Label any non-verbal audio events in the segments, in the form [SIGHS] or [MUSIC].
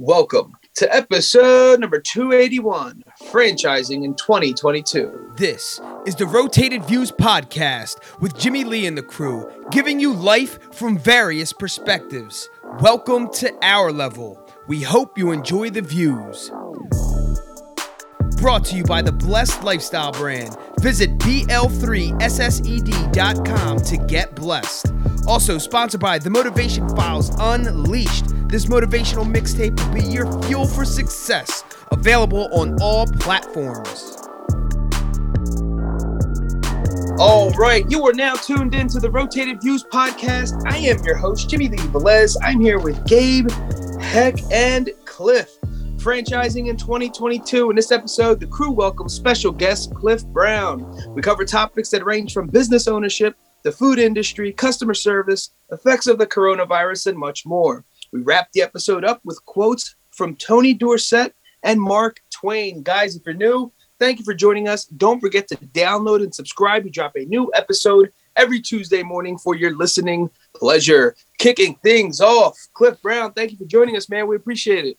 Welcome to episode number 281 Franchising in 2022. This is the Rotated Views podcast with Jimmy Lee and the crew, giving you life from various perspectives. Welcome to our level. We hope you enjoy the views. Brought to you by the Blessed Lifestyle brand. Visit BL3SSED.com to get blessed. Also sponsored by The Motivation Files Unleashed. This motivational mixtape will be your fuel for success. Available on all platforms. All right, you are now tuned in to the Rotated Views podcast. I am your host, Jimmy Lee Velez. I'm here with Gabe, Heck, and Cliff. Franchising in 2022. In this episode, the crew welcomes special guest Cliff Brown. We cover topics that range from business ownership, the food industry, customer service, effects of the coronavirus, and much more. We wrap the episode up with quotes from Tony Dorsett and Mark Twain. Guys, if you're new, thank you for joining us. Don't forget to download and subscribe. We drop a new episode every Tuesday morning for your listening pleasure. Kicking things off, Cliff Brown, thank you for joining us, man. We appreciate it.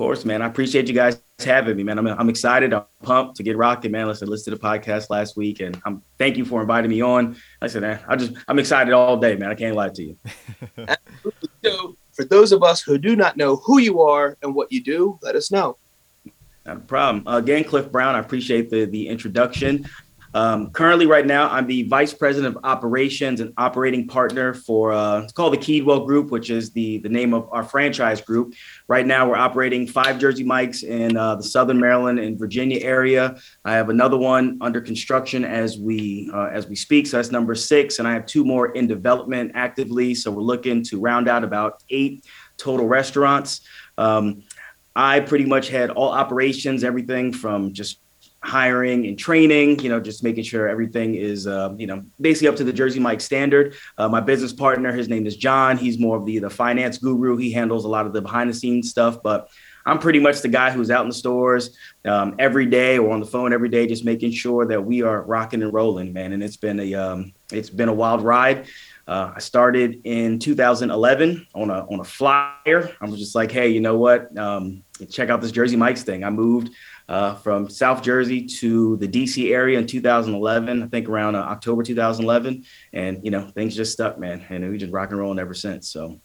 Of course, man. I appreciate you guys having me, man. I'm, I'm excited. I'm pumped to get rocking, man. Listen, listened to the podcast last week, and I'm thank you for inviting me on. Listen, man, I just I'm excited all day, man. I can't lie to you. [LAUGHS] so, for those of us who do not know who you are and what you do, let us know. Not a problem. Uh, again, Cliff Brown. I appreciate the the introduction. Um, currently, right now, I'm the vice president of operations and operating partner for uh, it's called the Keedwell Group, which is the the name of our franchise group. Right now, we're operating five Jersey Mikes in uh, the Southern Maryland and Virginia area. I have another one under construction as we uh, as we speak, so that's number six, and I have two more in development actively. So we're looking to round out about eight total restaurants. Um, I pretty much had all operations, everything from just hiring and training, you know, just making sure everything is, uh, you know, basically up to the Jersey Mike standard. Uh, my business partner, his name is John. He's more of the the finance guru. He handles a lot of the behind the scenes stuff, but I'm pretty much the guy who's out in the stores um, every day or on the phone every day, just making sure that we are rocking and rolling, man. And it's been a um, it's been a wild ride. Uh, I started in 2011 on a on a flyer. I was just like, hey, you know what? Um, check out this Jersey Mike's thing. I moved uh, from South Jersey to the DC area in 2011, I think around uh, October 2011. And, you know, things just stuck, man. And we just rock and rolling ever since. So,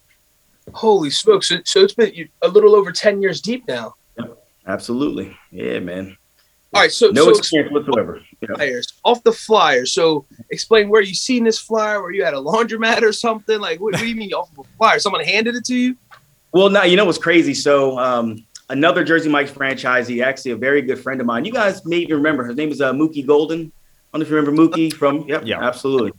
holy smokes. So, so it's been a little over 10 years deep now. Yep, absolutely. Yeah, man. All right. So, no so experience whatsoever. Flyers, off the flyer. So, explain where you seen this flyer. Were you at a laundromat or something? Like, what, what do you mean off of a flyer? Someone handed it to you? Well, now, you know what's crazy? So, um, another Jersey Mike's franchisee, actually a very good friend of mine. You guys may even remember his name is uh, Mookie Golden. I don't know if you remember Mookie from. Yep, yeah, absolutely.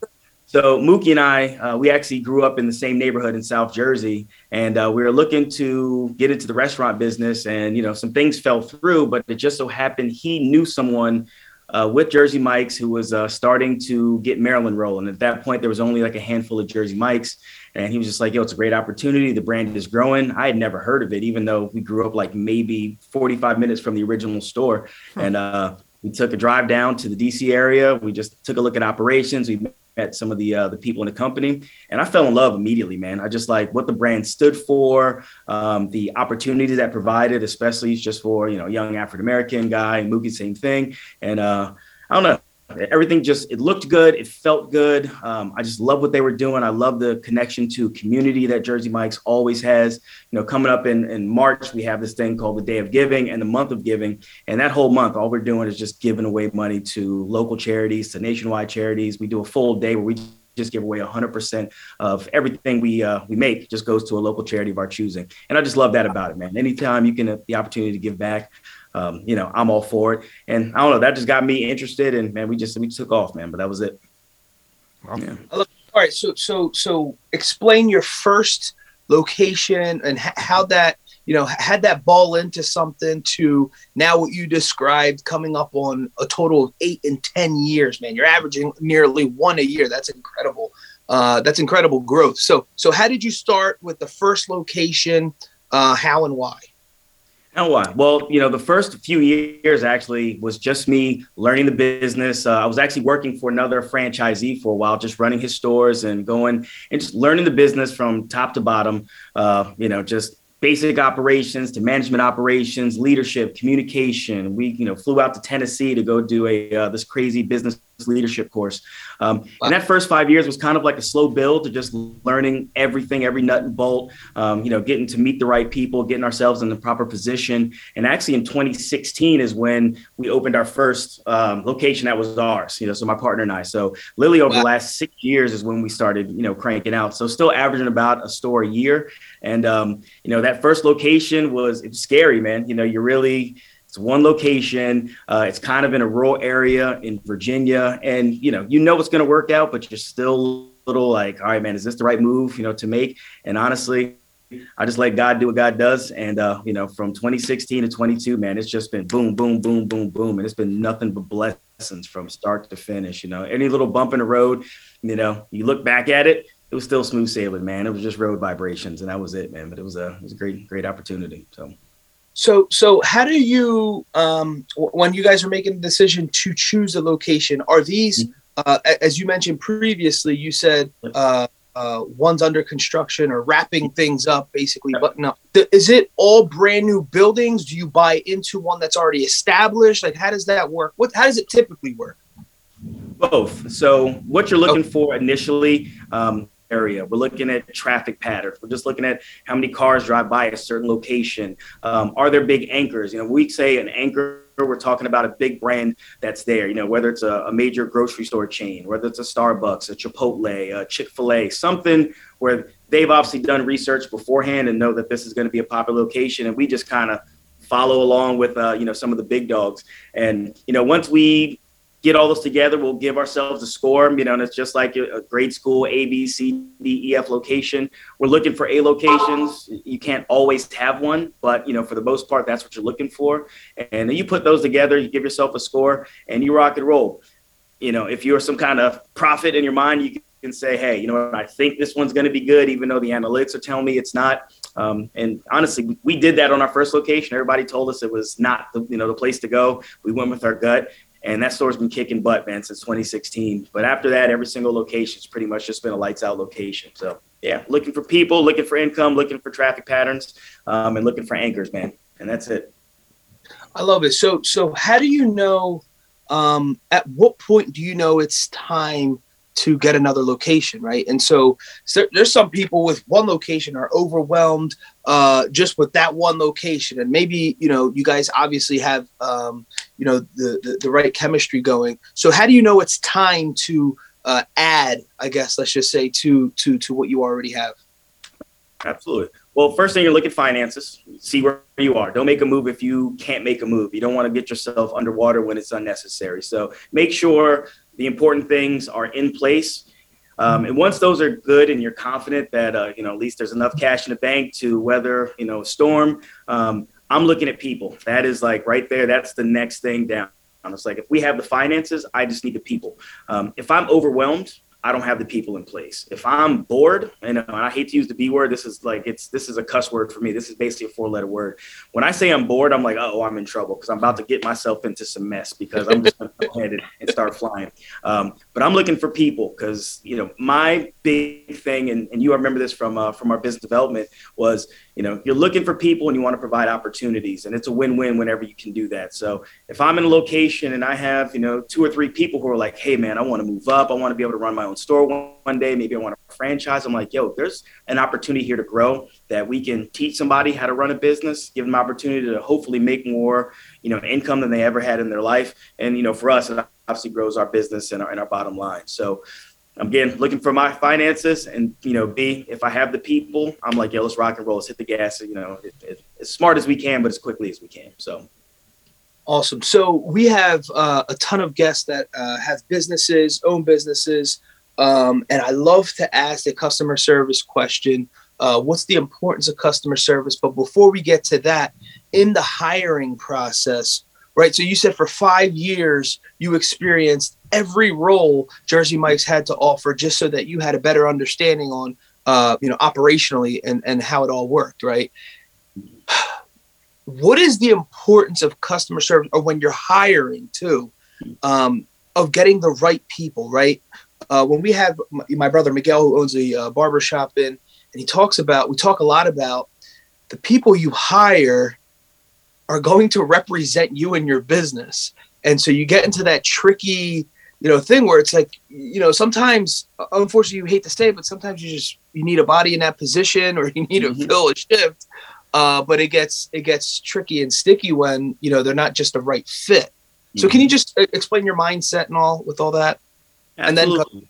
So Mookie and I, uh, we actually grew up in the same neighborhood in South Jersey, and uh, we were looking to get into the restaurant business. And you know, some things fell through, but it just so happened he knew someone uh, with Jersey Mike's who was uh, starting to get Maryland rolling. At that point, there was only like a handful of Jersey Mike's, and he was just like, "Yo, it's a great opportunity. The brand is growing." I had never heard of it, even though we grew up like maybe 45 minutes from the original store, and uh, we took a drive down to the DC area. We just took a look at operations. We met some of the uh, the people in the company, and I fell in love immediately, man. I just like what the brand stood for, um, the opportunity that provided, especially just for you know young African American guy. Mookie, same thing, and uh, I don't know. Everything just it looked good, it felt good. Um, I just love what they were doing. I love the connection to community that Jersey Mike's always has. You know, coming up in, in March, we have this thing called the Day of Giving and the Month of Giving. And that whole month, all we're doing is just giving away money to local charities, to nationwide charities. We do a full day where we just give away 100% of everything we uh, we make just goes to a local charity of our choosing and i just love that about it man anytime you can uh, the opportunity to give back um, you know, I'm all for it. And I don't know, that just got me interested, and man, we just we took off, man. But that was it. Yeah. All right, so so so explain your first location and how that you know had that ball into something to now what you described coming up on a total of eight and ten years man you're averaging nearly one a year that's incredible uh, that's incredible growth so so how did you start with the first location uh, how and why and why? Well, you know, the first few years actually was just me learning the business. Uh, I was actually working for another franchisee for a while, just running his stores and going and just learning the business from top to bottom. Uh, you know, just basic operations to management operations, leadership, communication. We, you know, flew out to Tennessee to go do a uh, this crazy business leadership course. Um, wow. And that first five years was kind of like a slow build to just learning everything, every nut and bolt. Um, you know, getting to meet the right people, getting ourselves in the proper position. And actually, in 2016 is when we opened our first um, location that was ours. You know, so my partner and I. So Lily, over wow. the last six years, is when we started, you know, cranking out. So still averaging about a store a year. And um, you know, that first location was was scary, man. You know, you're really it's one location. Uh, it's kind of in a rural area in Virginia, and you know, you know it's going to work out, but you're still a little like, all right, man, is this the right move, you know, to make? And honestly, I just let God do what God does. And uh, you know, from 2016 to 22, man, it's just been boom, boom, boom, boom, boom, and it's been nothing but blessings from start to finish. You know, any little bump in the road, you know, you look back at it, it was still smooth sailing, man. It was just road vibrations, and that was it, man. But it was a it was a great great opportunity. So. So, so how do you, um, when you guys are making the decision to choose a location, are these, mm-hmm. uh, as you mentioned previously, you said uh, uh, one's under construction or wrapping things up, basically But up. Is it all brand new buildings? Do you buy into one that's already established? Like, how does that work? What, how does it typically work? Both. So, what you're looking okay. for initially, um, area. We're looking at traffic patterns. We're just looking at how many cars drive by a certain location. Um, are there big anchors? You know, we say an anchor. We're talking about a big brand that's there. You know, whether it's a, a major grocery store chain, whether it's a Starbucks, a Chipotle, a Chick Fil A, something where they've obviously done research beforehand and know that this is going to be a popular location, and we just kind of follow along with uh, you know some of the big dogs. And you know, once we get all this together. We'll give ourselves a score. You know, and it's just like a grade school A, B, C, D, E, F location. We're looking for A locations. You can't always have one, but you know, for the most part, that's what you're looking for. And then you put those together, you give yourself a score, and you rock and roll. You know, if you're some kind of prophet in your mind, you can say, hey, you know I think this one's going to be good, even though the analytics are telling me it's not. Um, and honestly, we did that on our first location. Everybody told us it was not the you know the place to go. We went with our gut, and that store's been kicking butt, man, since 2016. But after that, every single location's pretty much just been a lights out location. So yeah, looking for people, looking for income, looking for traffic patterns, um, and looking for anchors, man. And that's it. I love it. So so how do you know? Um, at what point do you know it's time to get another location, right? And so, so there's some people with one location are overwhelmed uh, just with that one location, and maybe you know you guys obviously have um, you know the, the, the right chemistry going. So how do you know it's time to uh, add? I guess let's just say to to to what you already have. Absolutely. Well, first thing you're looking at finances. See where you are. Don't make a move if you can't make a move. You don't want to get yourself underwater when it's unnecessary. So make sure the important things are in place. Um, and once those are good and you're confident that uh, you know at least there's enough cash in the bank to weather you know a storm, um, I'm looking at people. That is like right there. That's the next thing down. It's like if we have the finances, I just need the people. Um, if I'm overwhelmed, I don't have the people in place. If I'm bored, you and I hate to use the B word, this is like it's this is a cuss word for me. This is basically a four letter word. When I say I'm bored, I'm like, oh, I'm in trouble because I'm about to get myself into some mess because I'm just ahead and start flying. Um, but I'm looking for people because you know my big thing, and, and you remember this from uh, from our business development was you know you're looking for people and you want to provide opportunities and it's a win-win whenever you can do that. So if i'm in a location and i have you know two or three people who are like hey man i want to move up. I want to be able to run my own store one, day. Maybe i want to franchise i'm like yo there's an opportunity here to grow that we can teach somebody how to run a business give them opportunity to hopefully make more you know income than they ever had in their life. And you know for us it obviously grows our business and our, and our bottom line. So again looking for my finances and you know b if i have the people i'm like yo let's rock and roll let's hit the gas you know it, it, as smart as we can but as quickly as we can so. Awesome. So we have uh, a ton of guests that uh, have businesses own businesses um, and i love to ask the customer service question uh, what's the importance of customer service? But before we get to that in the hiring process right so you said for five years you experienced every role Jersey Mike's had to offer, just so that you had a better understanding on, uh, you know, operationally and and how it all worked, right? [SIGHS] What is the importance of customer service, or when you're hiring too, um, of getting the right people, right? Uh, when we have my, my, brother Miguel, who owns a uh, barber shop in, and he talks about, we talk a lot about the people you hire are going to represent you and your business. And so you get into that tricky, you know, thing where it's like, you know, sometimes unfortunately you hate to say it, but sometimes you just you need a body in that position or you need mm-hmm. to fill a shift. Uh, but it gets it gets tricky and sticky when you know they're not just the right fit. So can you mm-hmm. just uh, explain your mindset and all with all that? Absolutely. And then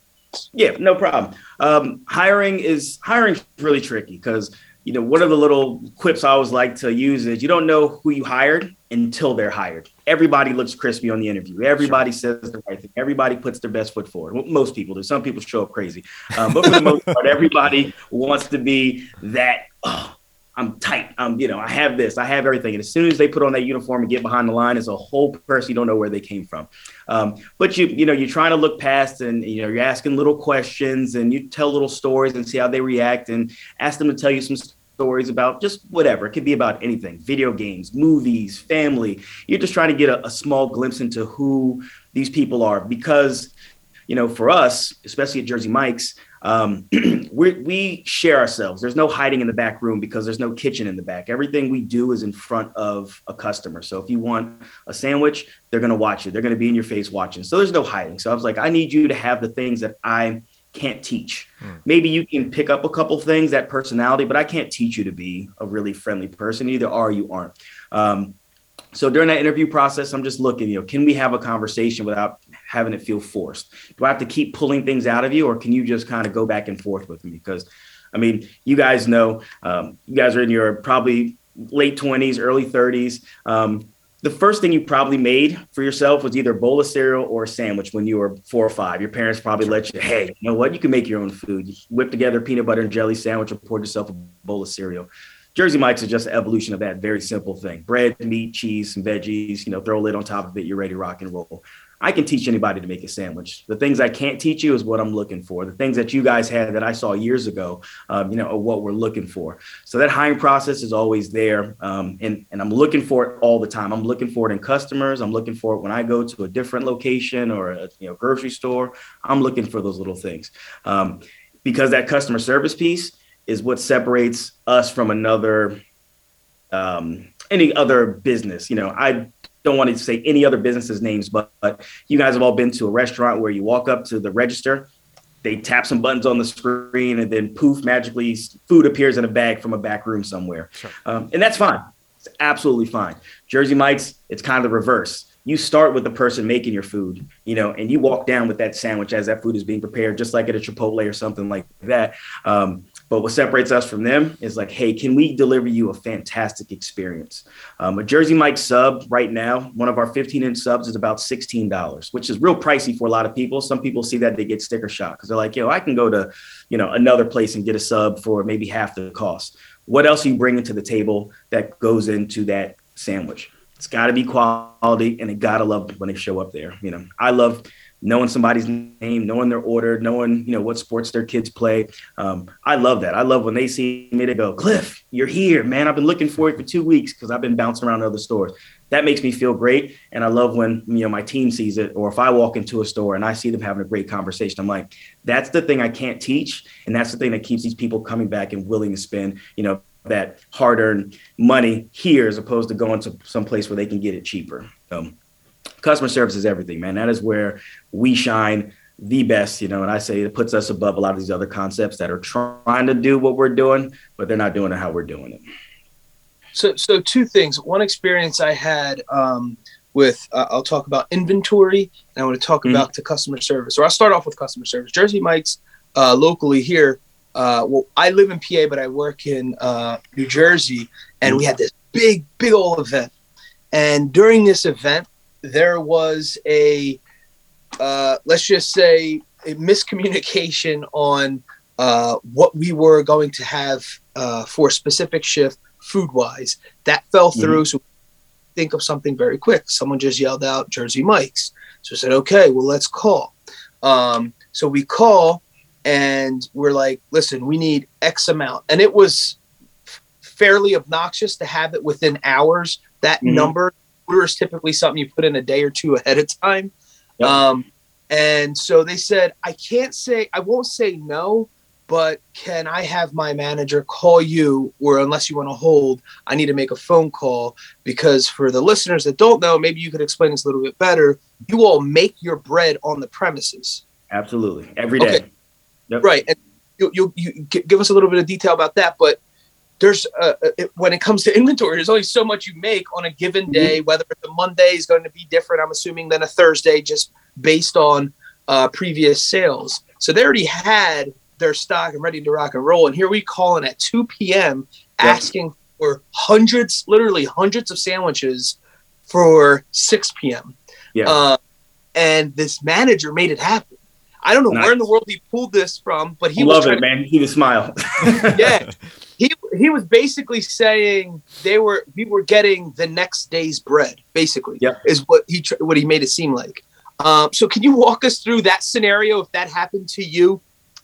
yeah, no problem. Um, hiring is hiring is really tricky because you know one of the little quips I always like to use is you don't know who you hired until they're hired. Everybody looks crispy on the interview. Everybody sure. says the right thing. Everybody puts their best foot forward. Well, most people do. Some people show up crazy, um, but for the most part, everybody wants to be that. Oh, I'm tight. I'm, you know, I have this, I have everything. And as soon as they put on that uniform and get behind the line, it's a whole person you don't know where they came from. Um, but you, you know, you're trying to look past and you know, you're asking little questions and you tell little stories and see how they react and ask them to tell you some stories about just whatever. It could be about anything, video games, movies, family. You're just trying to get a, a small glimpse into who these people are because, you know, for us, especially at Jersey Mike's, um, [CLEARS THROAT] we, we share ourselves. There's no hiding in the back room because there's no kitchen in the back. Everything we do is in front of a customer. So if you want a sandwich, they're going to watch you. They're going to be in your face watching. So there's no hiding. So I was like, I need you to have the things that I can't teach. Hmm. Maybe you can pick up a couple things, that personality, but I can't teach you to be a really friendly person. Either are you aren't. Um, so during that interview process, I'm just looking, you know, can we have a conversation without having it feel forced? Do I have to keep pulling things out of you, or can you just kind of go back and forth with me? Because, I mean, you guys know, um, you guys are in your probably late 20s, early 30s. Um, the first thing you probably made for yourself was either a bowl of cereal or a sandwich when you were four or five. Your parents probably let you, hey, you know what? You can make your own food. You whip together peanut butter and jelly sandwich or pour yourself a bowl of cereal. Jersey Mike's is just an evolution of that very simple thing. Bread, meat, cheese, some veggies, you know, throw a lid on top of it, you're ready to rock and roll. I can teach anybody to make a sandwich. The things I can't teach you is what I'm looking for. The things that you guys had that I saw years ago, um, you know, are what we're looking for. So that hiring process is always there, um, and and I'm looking for it all the time. I'm looking for it in customers. I'm looking for it when I go to a different location or a you know grocery store. I'm looking for those little things um, because that customer service piece is what separates us from another um, any other business. You know, I don't want to say any other businesses names, but, but you guys have all been to a restaurant where you walk up to the register, they tap some buttons on the screen, and then poof, magically food appears in a bag from a back room somewhere, sure. um, and that's fine. It's absolutely fine. Jersey Mike's, it's kind of the reverse you start with the person making your food, you know, and you walk down with that sandwich as that food is being prepared, just like at a Chipotle or something like that. Um, but what separates us from them is like, hey, can we deliver you a fantastic experience? Um, a Jersey Mike sub right now, one of our 15 inch subs is about $16, which is real pricey for a lot of people. Some people see that they get sticker shock because they're like, yo, I can go to, you know, another place and get a sub for maybe half the cost. What else are you bringing to the table that goes into that sandwich? It's got to be quality and it got to love when they show up there. You know, I love knowing somebody's name, knowing their order, knowing you know what sports their kids play. Um, I love that. I love when they see me. They go, Cliff, you're here, man. I've been looking for you for two weeks because I've been bouncing around other stores. That makes me feel great, and I love when you know my team sees it, or if I walk into a store and I see them having a great conversation. I'm like, that's the thing I can't teach, and that's the thing that keeps these people coming back and willing to spend. You know, that hard-earned money here as opposed to going to some place where they can get it cheaper. Customer service is everything, man. That is where we shine the best, you know, and I say it puts us above a lot of these other concepts that are trying to do what we're doing, but they're not doing it how we're doing it. So, so two things. One experience I had um, with, uh, I'll talk about inventory, and I want to talk mm-hmm. about the customer service. Or I'll start off with customer service. Jersey Mike's uh, locally here. Uh, well, I live in PA, but I work in uh, New Jersey, and we had this big, big old event. And during this event, there was a uh, let's just say a miscommunication on uh, what we were going to have uh, for a specific shift food wise that fell mm-hmm. through mm-hmm. so think of something very quick someone just yelled out jersey mike's so I said okay well let's call um, so we call and we're like listen we need x amount and it was fairly obnoxious to have it within hours that mm-hmm. number order is typically something you put in a day or two ahead of time. Yep. Um, and so they said, I can't say, I won't say no, but can I have my manager call you, or unless you want to hold, I need to make a phone call because for the listeners that don't know, maybe you could explain this a little bit better. You all make your bread on the premises. Absolutely, every day. Okay. Yep. Right, and you, you you give us a little bit of detail about that, but there's uh, uh, it, when it comes to [LAUGHS] inventory, there's only so much you make on a given mm-hmm. day. Whether the Monday is going to be different, I'm assuming than a Thursday, just based on uh, previous sales. So they already had their stock and ready to rock and roll. And here we call in at 2 p.m. asking for hundreds, literally hundreds of sandwiches for 6 p.m. Yeah. Uh, and this manager made it happen. I don't know nice. where in the world he pulled this from, but he love it, man. He was smile. yeah, [LAUGHS] he he was basically saying they were we were getting the next day's bread. Basically, yeah, is what he what he made it seem like. Um, so, can you walk us through that scenario if that happened to you?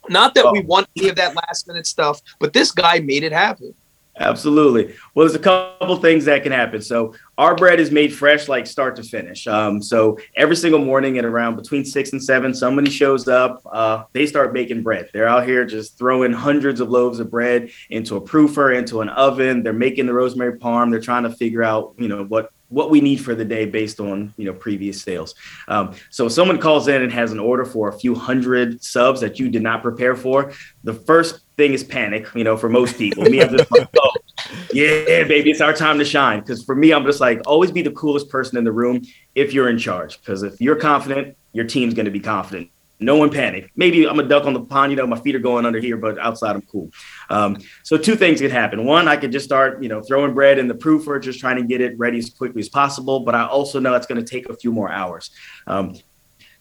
Not that oh. we want any of that last minute stuff, but this guy made it happen. Absolutely. Well, there's a couple things that can happen. So our bread is made fresh, like start to finish. Um, so every single morning at around between six and seven, somebody shows up. Uh, they start baking bread. They're out here just throwing hundreds of loaves of bread into a proofer, into an oven. They're making the rosemary parm. They're trying to figure out, you know, what what we need for the day based on you know previous sales. Um, so if someone calls in and has an order for a few hundred subs that you did not prepare for, the first thing is panic. You know, for most people, me, I'm just like, oh, [LAUGHS] yeah, baby, it's our time to shine. Because for me, I'm just like, always be the coolest person in the room if you're in charge. Because if you're confident, your team's going to be confident no one panic. Maybe I'm a duck on the pond, you know, my feet are going under here, but outside I'm cool. Um, so two things could happen. One, I could just start, you know, throwing bread in the proofer, just trying to get it ready as quickly as possible. But I also know it's going to take a few more hours. Um,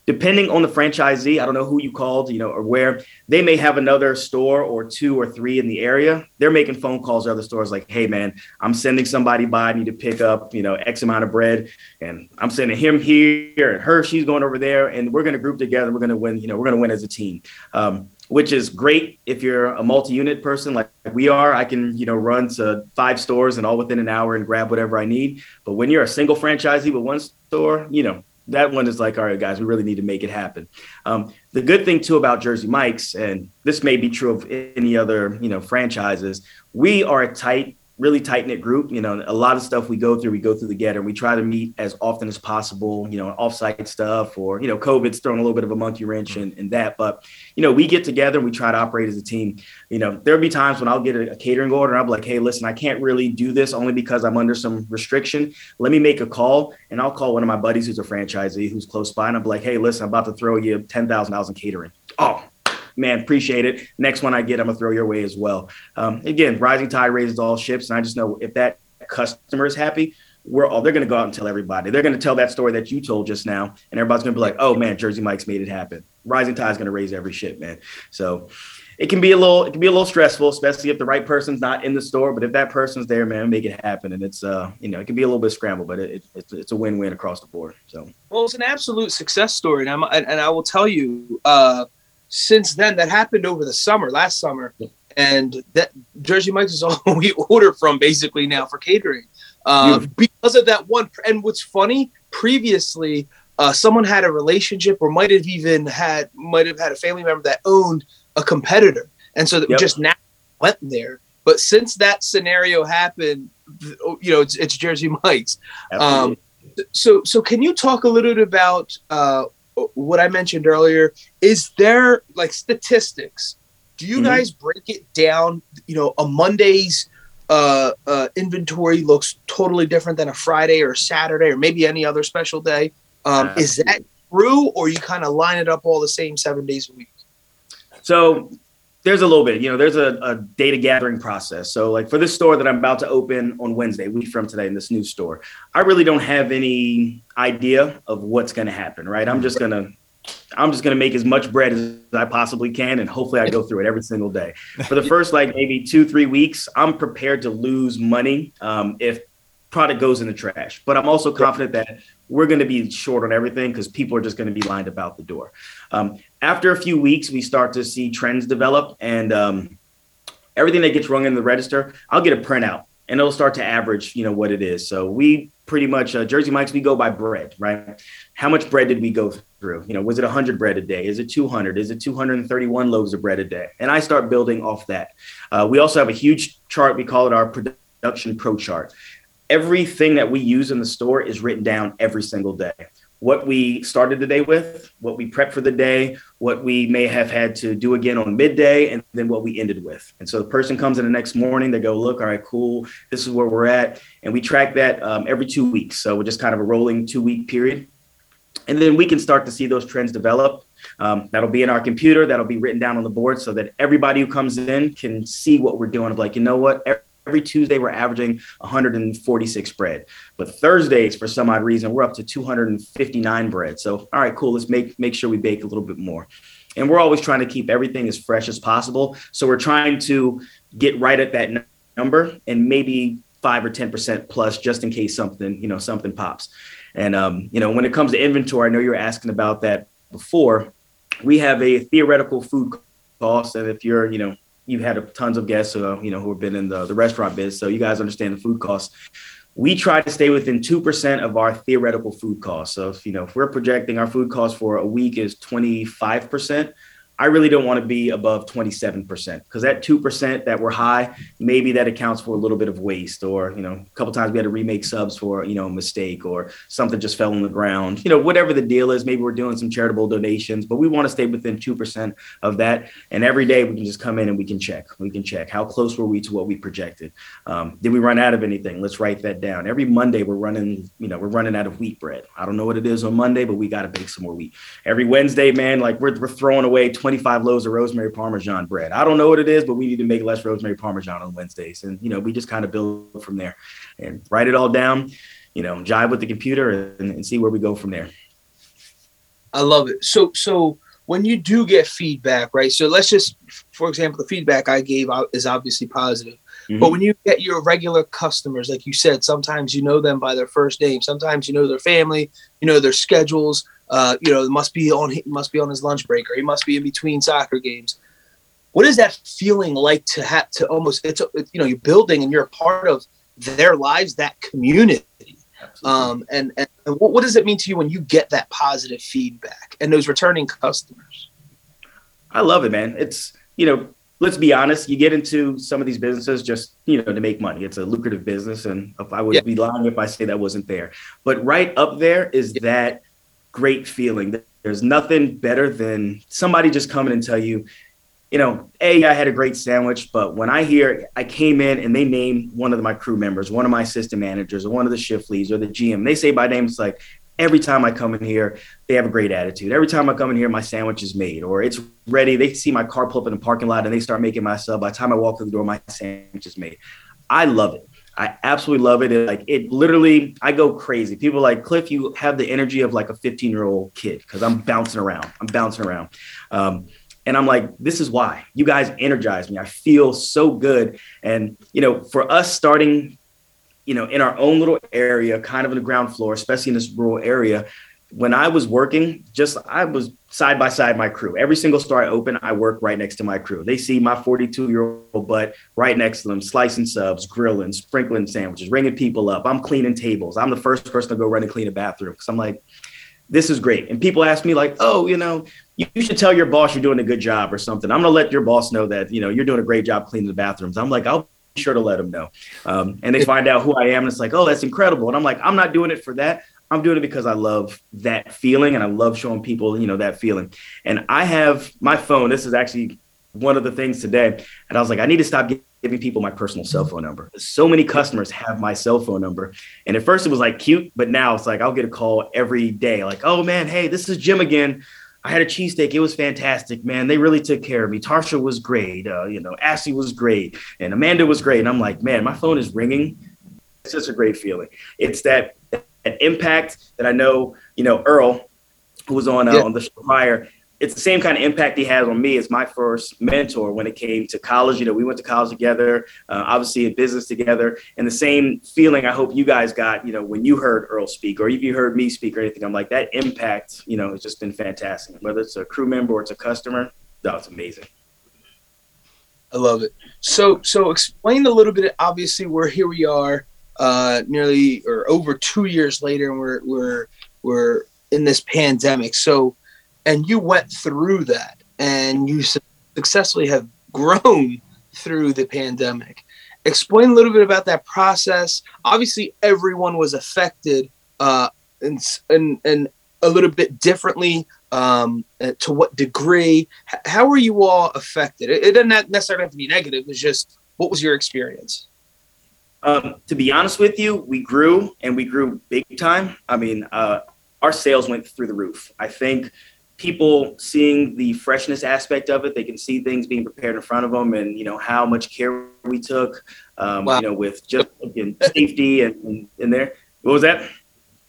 depending on the franchisee, I don't know who you called, you know, or where they may have another store or two or three in the area. They're making phone calls to other stores like, hey man, I'm sending somebody by, I need to pick up, you know, X amount of bread. And I'm sending him here and her, she's going over there. And we're gonna group together. We're gonna win, you know, we're gonna win as a team. Um, which is great if you're a multi-unit person like we are. I can, you know, run to five stores and all within an hour and grab whatever I need. But when you're a single franchisee with one store, you know, that one is like, all right, guys, we really need to make it happen. Um, the good thing too about Jersey Mike's, and this may be true of any other, you know, franchises, we are a tight really tight knit group. You know, a lot of stuff we go through, we go through together. We try to meet as often as possible. You know, offsite stuff or you know, COVID's thrown a little bit of a monkey wrench in, in that. But you know, we get together we try to operate as a team. You know, there'll be times when I'll get a, a catering order and I'll be like, hey, listen, I can't really do this only because I'm under some restriction. Let me make a call and I'll call one of my buddies who's a franchisee who's close by and I'll be like, hey, listen, I'm about to throw you ten thousand dollars in catering. Oh, man, appreciate it. Next one I get, I'm gonna throw your way as well. Um, again, rising tide raises all ships, and I just know if that customer is happy, we're all they're gonna go out and tell everybody. They're gonna tell that story that you told just now, and everybody's gonna be like, "Oh man, Jersey Mike's made it happen." Rising tide is gonna raise every ship, man. So it can be a little it can be a little stressful, especially if the right person's not in the store. But if that person's there, man, make it happen. And it's uh you know it can be a little bit scrambled, but it, it it's it's a win win across the board. So well, it's an absolute success story, and I'm and I will tell you. uh since then, that happened over the summer, last summer, and that Jersey Mike's is [LAUGHS] all we order from basically now for catering uh, because of that one. And what's funny, previously, uh, someone had a relationship or might have even had might have had a family member that owned a competitor, and so yep. just now went there. But since that scenario happened, you know, it's, it's Jersey Mike's. Um, so, so can you talk a little bit about uh, what I mentioned earlier, is there like statistics? Do you mm-hmm. guys break it down? You know, a Monday's uh, uh, inventory looks totally different than a Friday or Saturday or maybe any other special day. Um, is that true, or you kind of line it up all the same seven days a week? So there's a little bit, you know, there's a, a, data gathering process. So, like for this store that I'm about to open on Wednesday, week from today, in this new store, I really don't have any idea of what's going to happen. Right? I'm just gonna, I'm just gonna make as much bread as I possibly can, and hopefully, I go through it every single day. For the first like maybe two, three weeks, I'm prepared to lose money um, if product goes in the trash. But I'm also confident that we're going to be short on everything because people are just going to be lined about the door. Um, after a few weeks, we start to see trends develop, and um, everything that gets rung in the register, I'll get a printout. and it'll start to average, you know, what it is. So we pretty much uh, Jersey Mike's we go by bread, right? How much bread did we go through? You know, was it 100 bread a day? Is it 200? Is it 231 loaves of bread a day? And I start building off that. Uh, we also have a huge chart. We call it our production pro chart. Everything that we use in the store is written down every single day what we started the day with, what we prepped for the day, what we may have had to do again on midday, and then what we ended with. And so the person comes in the next morning, they go, look, all right, cool, this is where we're at. And we track that um, every two weeks. So we're just kind of a rolling two week period. And then we can start to see those trends develop. Um, that'll be in our computer, that'll be written down on the board so that everybody who comes in can see what we're doing of like, you know what, every Tuesday we're averaging 146 bread. But Thursdays, for some odd reason, we're up to 259 bread. So, all right, cool. Let's make make sure we bake a little bit more. And we're always trying to keep everything as fresh as possible. So we're trying to get right at that number and maybe five or 10% plus just in case something, you know, something pops. And, um, you know, when it comes to inventory, I know you were asking about that before. We have a theoretical food cost. And if you're, you know, you've had tons of guests, uh, you know, who have been in the, the restaurant biz, so you guys understand the food costs. We try to stay within two percent of our theoretical food costs. So, if, you know, if we're projecting our food cost for a week is twenty five percent, I really don't want to be above 27% because that 2% that we're high, maybe that accounts for a little bit of waste or, you know, a couple times we had to remake subs for, you know, a mistake or something just fell on the ground, you know, whatever the deal is, maybe we're doing some charitable donations, but we want to stay within 2% of that. And every day we can just come in and we can check, we can check how close were we to what we projected. Um, did we run out of anything? Let's write that down. Every Monday we're running, you know, we're running out of wheat bread. I don't know what it is on Monday, but we got to bake some more wheat. Every Wednesday, man, like we're, we're throwing away 20 25 loaves of rosemary parmesan bread. I don't know what it is, but we need to make less rosemary parmesan on Wednesdays. And, you know, we just kind of build from there and write it all down, you know, jive with the computer and, and see where we go from there. I love it. So, so when you do get feedback, right? So let's just, for example, the feedback I gave out is obviously positive. Mm-hmm. But when you get your regular customers, like you said, sometimes you know them by their first name. Sometimes you know their family, you know their schedules uh, you know, must be on must be on his lunch break or he must be in between soccer games. What is that feeling like to have to almost it's you know you're building and you're a part of their lives, that community. Um, and and what, what does it mean to you when you get that positive feedback and those returning customers? I love it, man. It's you know let's be honest, you get into some of these businesses just, you know, to make money. It's a lucrative business. And if I would yeah. be lying if I say that wasn't there. But right up there is yeah. that great feeling. There's nothing better than somebody just coming and tell you, you know, A, I had a great sandwich, but when I hear I came in and they name one of my crew members, one of my assistant managers, or one of the shift leads or the GM, they say by name, it's like every time I come in here, they have a great attitude. Every time I come in here, my sandwich is made or it's ready. They see my car pull up in the parking lot and they start making my sub. By the time I walk through the door, my sandwich is made. I love it. I absolutely love it. it. Like it literally, I go crazy. People like Cliff, you have the energy of like a 15 year old kid because I'm bouncing around. I'm bouncing around. Um, and I'm like, this is why you guys energize me. I feel so good. And, you know, for us starting, you know, in our own little area, kind of in the ground floor, especially in this rural area, when I was working, just I was side by side my crew. Every single store I open, I work right next to my crew. They see my 42 year old butt right next to them, slicing subs, grilling, sprinkling sandwiches, ringing people up. I'm cleaning tables. I'm the first person to go run and clean a bathroom because I'm like, this is great. And people ask me like, oh, you know, you, you should tell your boss you're doing a good job or something. I'm gonna let your boss know that you know you're doing a great job cleaning the bathrooms. I'm like, I'll be sure to let them know. Um, and they find out who I am, and it's like, oh, that's incredible. And I'm like, I'm not doing it for that. I'm doing it because I love that feeling and I love showing people, you know, that feeling. And I have my phone. This is actually one of the things today. And I was like, I need to stop giving people my personal cell phone number. So many customers have my cell phone number. And at first it was like cute, but now it's like I'll get a call every day, like, oh man, hey, this is Jim again. I had a cheesesteak. It was fantastic, man. They really took care of me. Tarsha was great. Uh, you know, Ashley was great. And Amanda was great. And I'm like, man, my phone is ringing. It's just a great feeling. It's that an impact that I know, you know, Earl, who was on uh, yeah. on the show prior, it's the same kind of impact he has on me as my first mentor when it came to college. You know, we went to college together, uh, obviously in business together, and the same feeling I hope you guys got, you know, when you heard Earl speak or if you heard me speak or anything. I'm like that impact, you know, has just been fantastic. Whether it's a crew member or it's a customer, that was amazing. I love it. So, so explain a little bit. Obviously, we're here. We are uh, nearly or over two years later, and we're we're we're in this pandemic. So, and you went through that, and you successfully have grown [LAUGHS] through the pandemic. Explain a little bit about that process. Obviously, everyone was affected, uh, and and and a little bit differently. Um, uh, to what degree? How were you all affected? It, it doesn't necessarily have to be negative. It's just what was your experience? Um, to be honest with you, we grew and we grew big time. I mean, uh, our sales went through the roof. I think people seeing the freshness aspect of it, they can see things being prepared in front of them, and you know how much care we took. Um, wow. You know, with just again, safety and in there. What was that?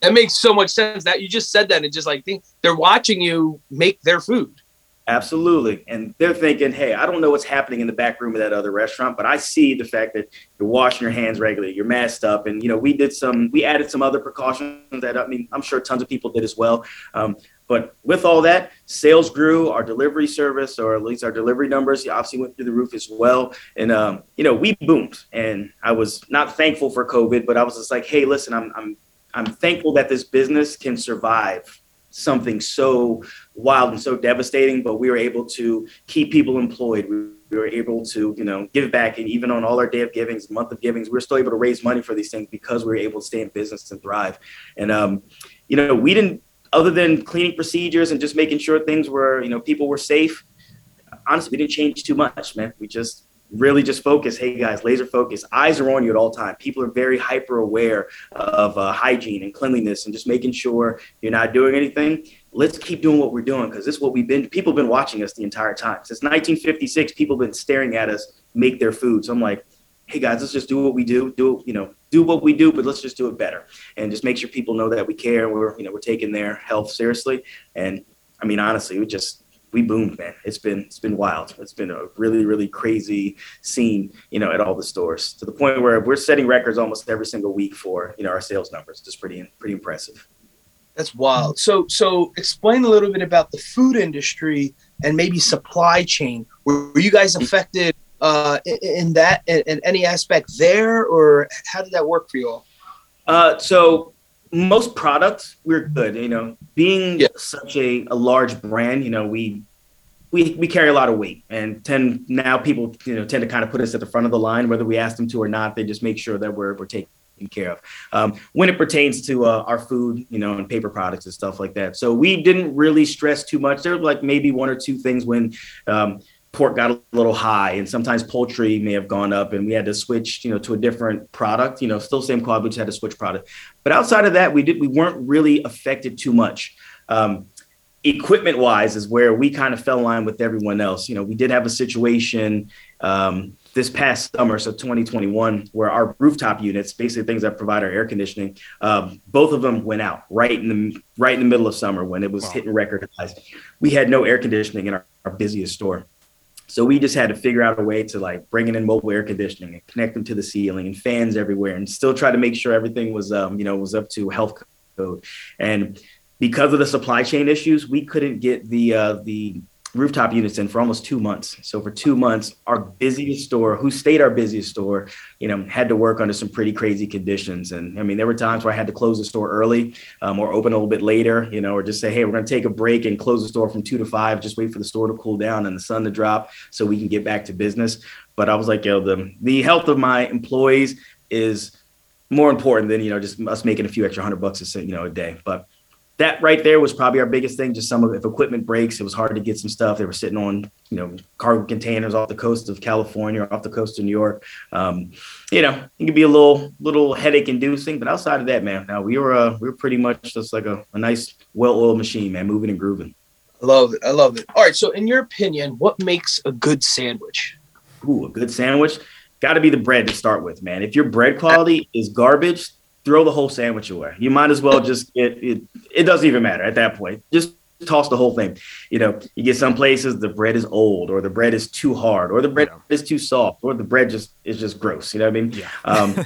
That makes so much sense. That you just said that, and just like think they're watching you make their food. Absolutely. And they're thinking, hey, I don't know what's happening in the back room of that other restaurant, but I see the fact that you're washing your hands regularly, you're masked up. And, you know, we did some, we added some other precautions that, I mean, I'm sure tons of people did as well. Um, but with all that, sales grew, our delivery service, or at least our delivery numbers, obviously went through the roof as well. And, um, you know, we boomed. And I was not thankful for COVID, but I was just like, hey, listen, I'm, I'm, I'm thankful that this business can survive something so wild and so devastating, but we were able to keep people employed. We were able to, you know, give back. And even on all our day of givings, month of givings, we are still able to raise money for these things because we were able to stay in business and thrive. And, um, you know, we didn't, other than cleaning procedures and just making sure things were, you know, people were safe. Honestly, we didn't change too much, man. We just really just focus hey guys laser focus. Eyes are on you at all time. People are very hyper aware of uh, hygiene and cleanliness and just making sure you're not doing anything. Let's keep doing what we're doing because this is what we've been people have been watching us the entire time. Since 1956 people have been staring at us make their food. So i'm like hey guys let's just do what we do do you know do what we do but let's just do it better. And just make sure people know that we care we're you know we're taking their health seriously. And i mean honestly we just we boomed, man. It's been it's been wild. It's been a really really crazy scene, you know, at all the stores to the point where we're setting records almost every single week for you know our sales numbers. Just pretty pretty impressive. That's wild. So so explain a little bit about the food industry and maybe supply chain. Were, were you guys affected uh, in, in that in, in, any aspect there, or how did that work for you all? Uh, so most products we're good you know. Being yeah. such a, a large brand you know we we, we carry a lot of weight and tend now people you know tend to kind of put us at the front of the line whether we ask them to or not they just make sure that we're, we're taken care of. Um, when it pertains to uh, our food you know and paper products and stuff like that. So we didn't really stress too much. There were like maybe one or two things when um, pork got a little high and sometimes poultry may have gone up and we had to switch you know to a different product you know still same quality we just had to switch product. But outside of that we did we weren't really affected too much. Um, equipment wise is where we kind of fell in line with everyone else. You know we did have a situation um, this past summer so 2021 where our rooftop units basically things that provide our air conditioning um, both of them went out right in the right in the middle of summer when it was wow. hitting record highs. We had no air conditioning in our, our busiest store so we just had to figure out a way to like bring in mobile air conditioning and connect them to the ceiling and fans everywhere and still try to make sure everything was, um, you know, was up to health code. And because of the supply chain issues, we couldn't get the, uh, the rooftop units in for almost two months. So for two months, our busiest store, who stayed our busiest store, you know, had to work under some pretty crazy conditions. And I mean, there were times where I had to close the store early um, or open a little bit later, you know, or just say, hey, we're going to take a break and close the store from two to five, just wait for the store to cool down and the sun to drop so we can get back to business. But I was like, yo, the the health of my employees is more important than you know just us making a few extra hundred bucks a you know a day. But that right there was probably our biggest thing. Just some of if equipment breaks, it was hard to get some stuff. They were sitting on you know cargo containers off the coast of California, off the coast of New York. Um, you know, it could be a little little headache inducing, but outside of that, man, now we were uh, we were pretty much just like a, a nice well oiled machine, man, moving and grooving. I love it. I love it. All right. So, in your opinion, what makes a good sandwich? Ooh, a good sandwich got to be the bread to start with, man. If your bread quality is garbage, throw the whole sandwich away. You might as well just get it. It doesn't even matter at that point. Just toss the whole thing. You know, you get some places the bread is old, or the bread is too hard, or the bread yeah. is too soft, or the bread just is just gross. You know what I mean? Yeah. Um,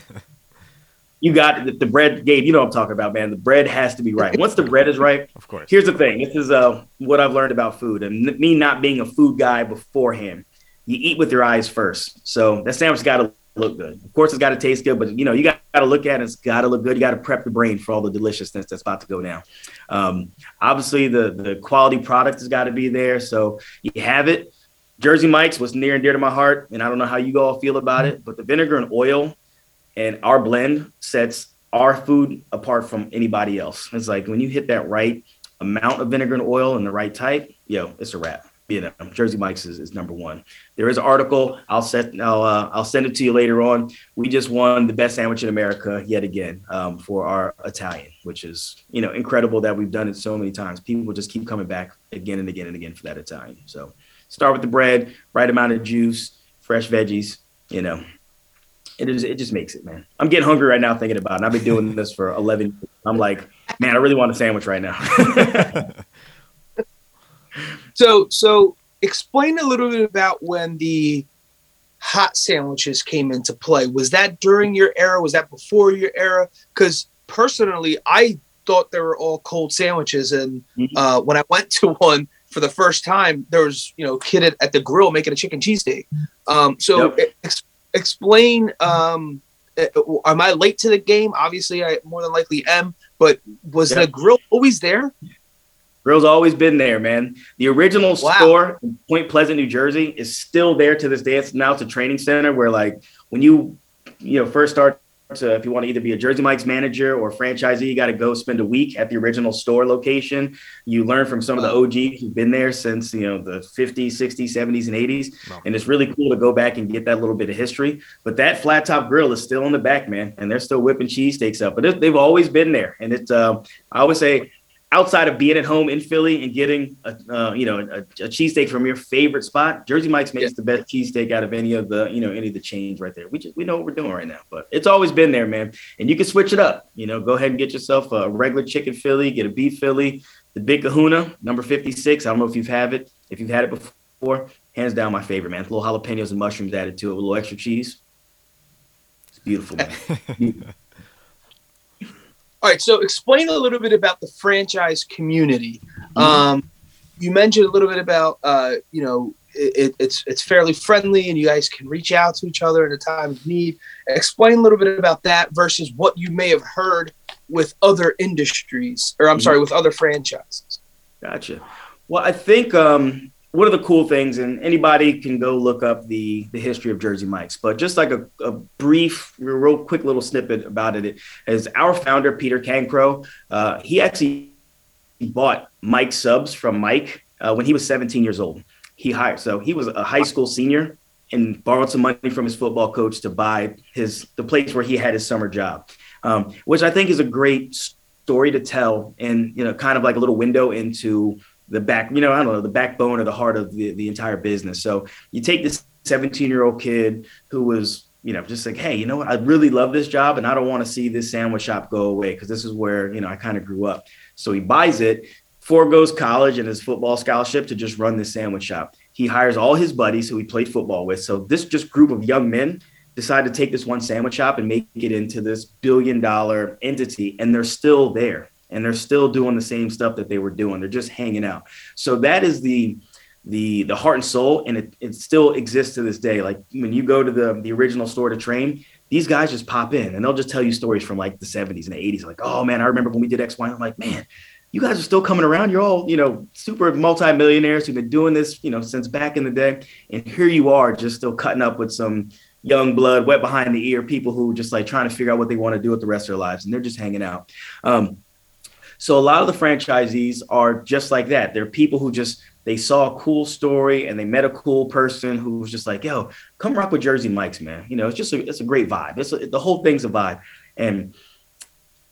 [LAUGHS] you got the, the bread, Gabe. You know what I'm talking about, man. The bread has to be right. Once the bread is right, of course. Here's the thing. This is uh, what I've learned about food, and me not being a food guy beforehand. you eat with your eyes first. So that sandwich got to look good. Of course, it's got to taste good, but you know, you got to look at it. It's got to look good. You got to prep the brain for all the deliciousness that's about to go down. Um, obviously, the the quality product has got to be there. So you have it. Jersey Mike's was near and dear to my heart, and I don't know how you all feel about it, but the vinegar and oil and our blend sets our food apart from anybody else. It's like when you hit that right amount of vinegar and oil and the right type, yo, it's a wrap you know, Jersey Mike's is, is number one. There is an article. I'll set. I'll uh, I'll send it to you later on. We just won the best sandwich in America yet again um, for our Italian, which is you know incredible that we've done it so many times. People just keep coming back again and again and again for that Italian. So start with the bread, right amount of juice, fresh veggies. You know, it is. It just makes it, man. I'm getting hungry right now thinking about it. I've been doing this for 11. I'm like, man, I really want a sandwich right now. [LAUGHS] So, so explain a little bit about when the hot sandwiches came into play. Was that during your era? Was that before your era? Because personally, I thought they were all cold sandwiches, and mm-hmm. uh, when I went to one for the first time, there was you know kid at, at the grill making a chicken cheesesteak. Um, so yep. ex- explain. Um, am I late to the game? Obviously, I more than likely am. But was yep. the grill always there? Grill's always been there, man. The original wow. store in Point Pleasant, New Jersey, is still there to this day. It's now it's a training center where, like, when you you know first start to, if you want to either be a Jersey Mike's manager or franchisee, you got to go spend a week at the original store location. You learn from some of the OGs who've been there since you know the 50s, 60s, 70s, and 80s, wow. and it's really cool to go back and get that little bit of history. But that flat top grill is still in the back, man, and they're still whipping cheesesteaks up. But they've always been there, and it's uh, I always say outside of being at home in Philly and getting a uh, you know a, a cheesesteak from your favorite spot, Jersey Mike's makes yeah. the best cheesesteak out of any of the you know any of the chains right there. We just we know what we're doing right now, but it's always been there, man. And you can switch it up. You know, go ahead and get yourself a regular chicken Philly, get a beef Philly, the Big Kahuna number fifty six. I don't know if you've had it. If you've had it before, hands down my favorite, man. A little jalapenos and mushrooms added to it with a little extra cheese. It's beautiful, man. [LAUGHS] All right, so explain a little bit about the franchise community. Mm-hmm. Um, you mentioned a little bit about uh, you know it, it's it's fairly friendly and you guys can reach out to each other in a time of need. Explain a little bit about that versus what you may have heard with other industries, or I'm mm-hmm. sorry, with other franchises. Gotcha. Well, I think um, one of the cool things, and anybody can go look up the the history of Jersey Mike's, but just like a, a brief, real quick little snippet about it is our founder Peter Cancro. Uh, he actually bought Mike subs from Mike uh, when he was 17 years old. He hired, so he was a high school senior and borrowed some money from his football coach to buy his the place where he had his summer job, um, which I think is a great story to tell, and you know, kind of like a little window into the back, you know, I don't know, the backbone or the heart of the, the entire business. So you take this 17 year old kid who was, you know, just like, hey, you know what? I really love this job and I don't want to see this sandwich shop go away because this is where, you know, I kind of grew up. So he buys it, foregoes college and his football scholarship to just run this sandwich shop. He hires all his buddies who he played football with. So this just group of young men decide to take this one sandwich shop and make it into this billion dollar entity. And they're still there and they're still doing the same stuff that they were doing. They're just hanging out. So that is the the the heart and soul, and it, it still exists to this day. Like when you go to the the original store to train, these guys just pop in and they'll just tell you stories from like the 70s and the 80s. Like, oh man, I remember when we did X, Y. I'm like, man, you guys are still coming around. You're all, you know, super multimillionaires who've been doing this, you know, since back in the day. And here you are just still cutting up with some young blood, wet behind the ear, people who just like trying to figure out what they want to do with the rest of their lives. And they're just hanging out. Um, so a lot of the franchisees are just like that. They're people who just they saw a cool story and they met a cool person who was just like, "Yo, come rock with Jersey Mike's, man." You know, it's just a, it's a great vibe. It's a, the whole thing's a vibe, and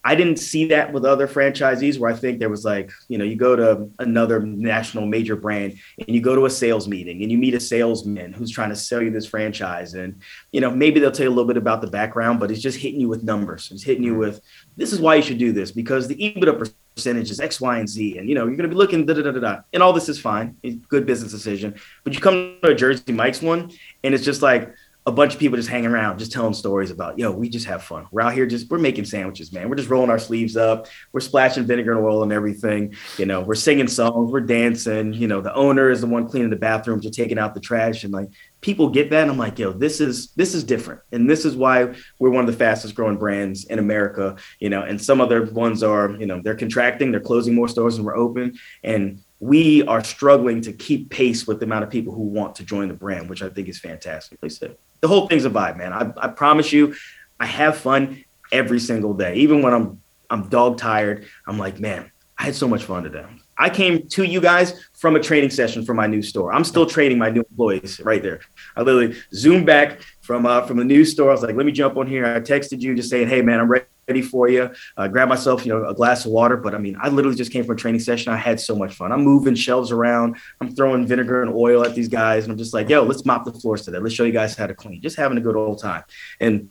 I didn't see that with other franchisees where I think there was like, you know, you go to another national major brand and you go to a sales meeting and you meet a salesman who's trying to sell you this franchise. And, you know, maybe they'll tell you a little bit about the background, but it's just hitting you with numbers. It's hitting you mm-hmm. with this is why you should do this because the EBITDA percentage is X, Y, and Z. And, you know, you're to be looking da da da da da. And all this is fine. It's good business decision. But you come to a Jersey Mike's one and it's just like, a bunch of people just hanging around, just telling stories about, yo, we just have fun. We're out here just we're making sandwiches, man. We're just rolling our sleeves up. We're splashing vinegar and oil and everything. You know, we're singing songs, we're dancing. You know, the owner is the one cleaning the bathrooms, you're taking out the trash, and like people get that. And I'm like, yo, this is this is different, and this is why we're one of the fastest growing brands in America. You know, and some other ones are, you know, they're contracting, they're closing more stores than we're open, and we are struggling to keep pace with the amount of people who want to join the brand, which I think is fantastic. Like I said, the whole thing's a vibe, man. I, I promise you, I have fun every single day. Even when I'm I'm dog tired, I'm like, man, I had so much fun today. I came to you guys from a training session for my new store. I'm still training my new employees right there. I literally zoomed back from uh, from the new store. I was like, let me jump on here. I texted you just saying, hey man, I'm ready ready for you. Uh, grab myself, you know, a glass of water. But I mean, I literally just came from a training session. I had so much fun. I'm moving shelves around. I'm throwing vinegar and oil at these guys, and I'm just like, yo, let's mop the floors today. Let's show you guys how to clean. Just having a good old time. And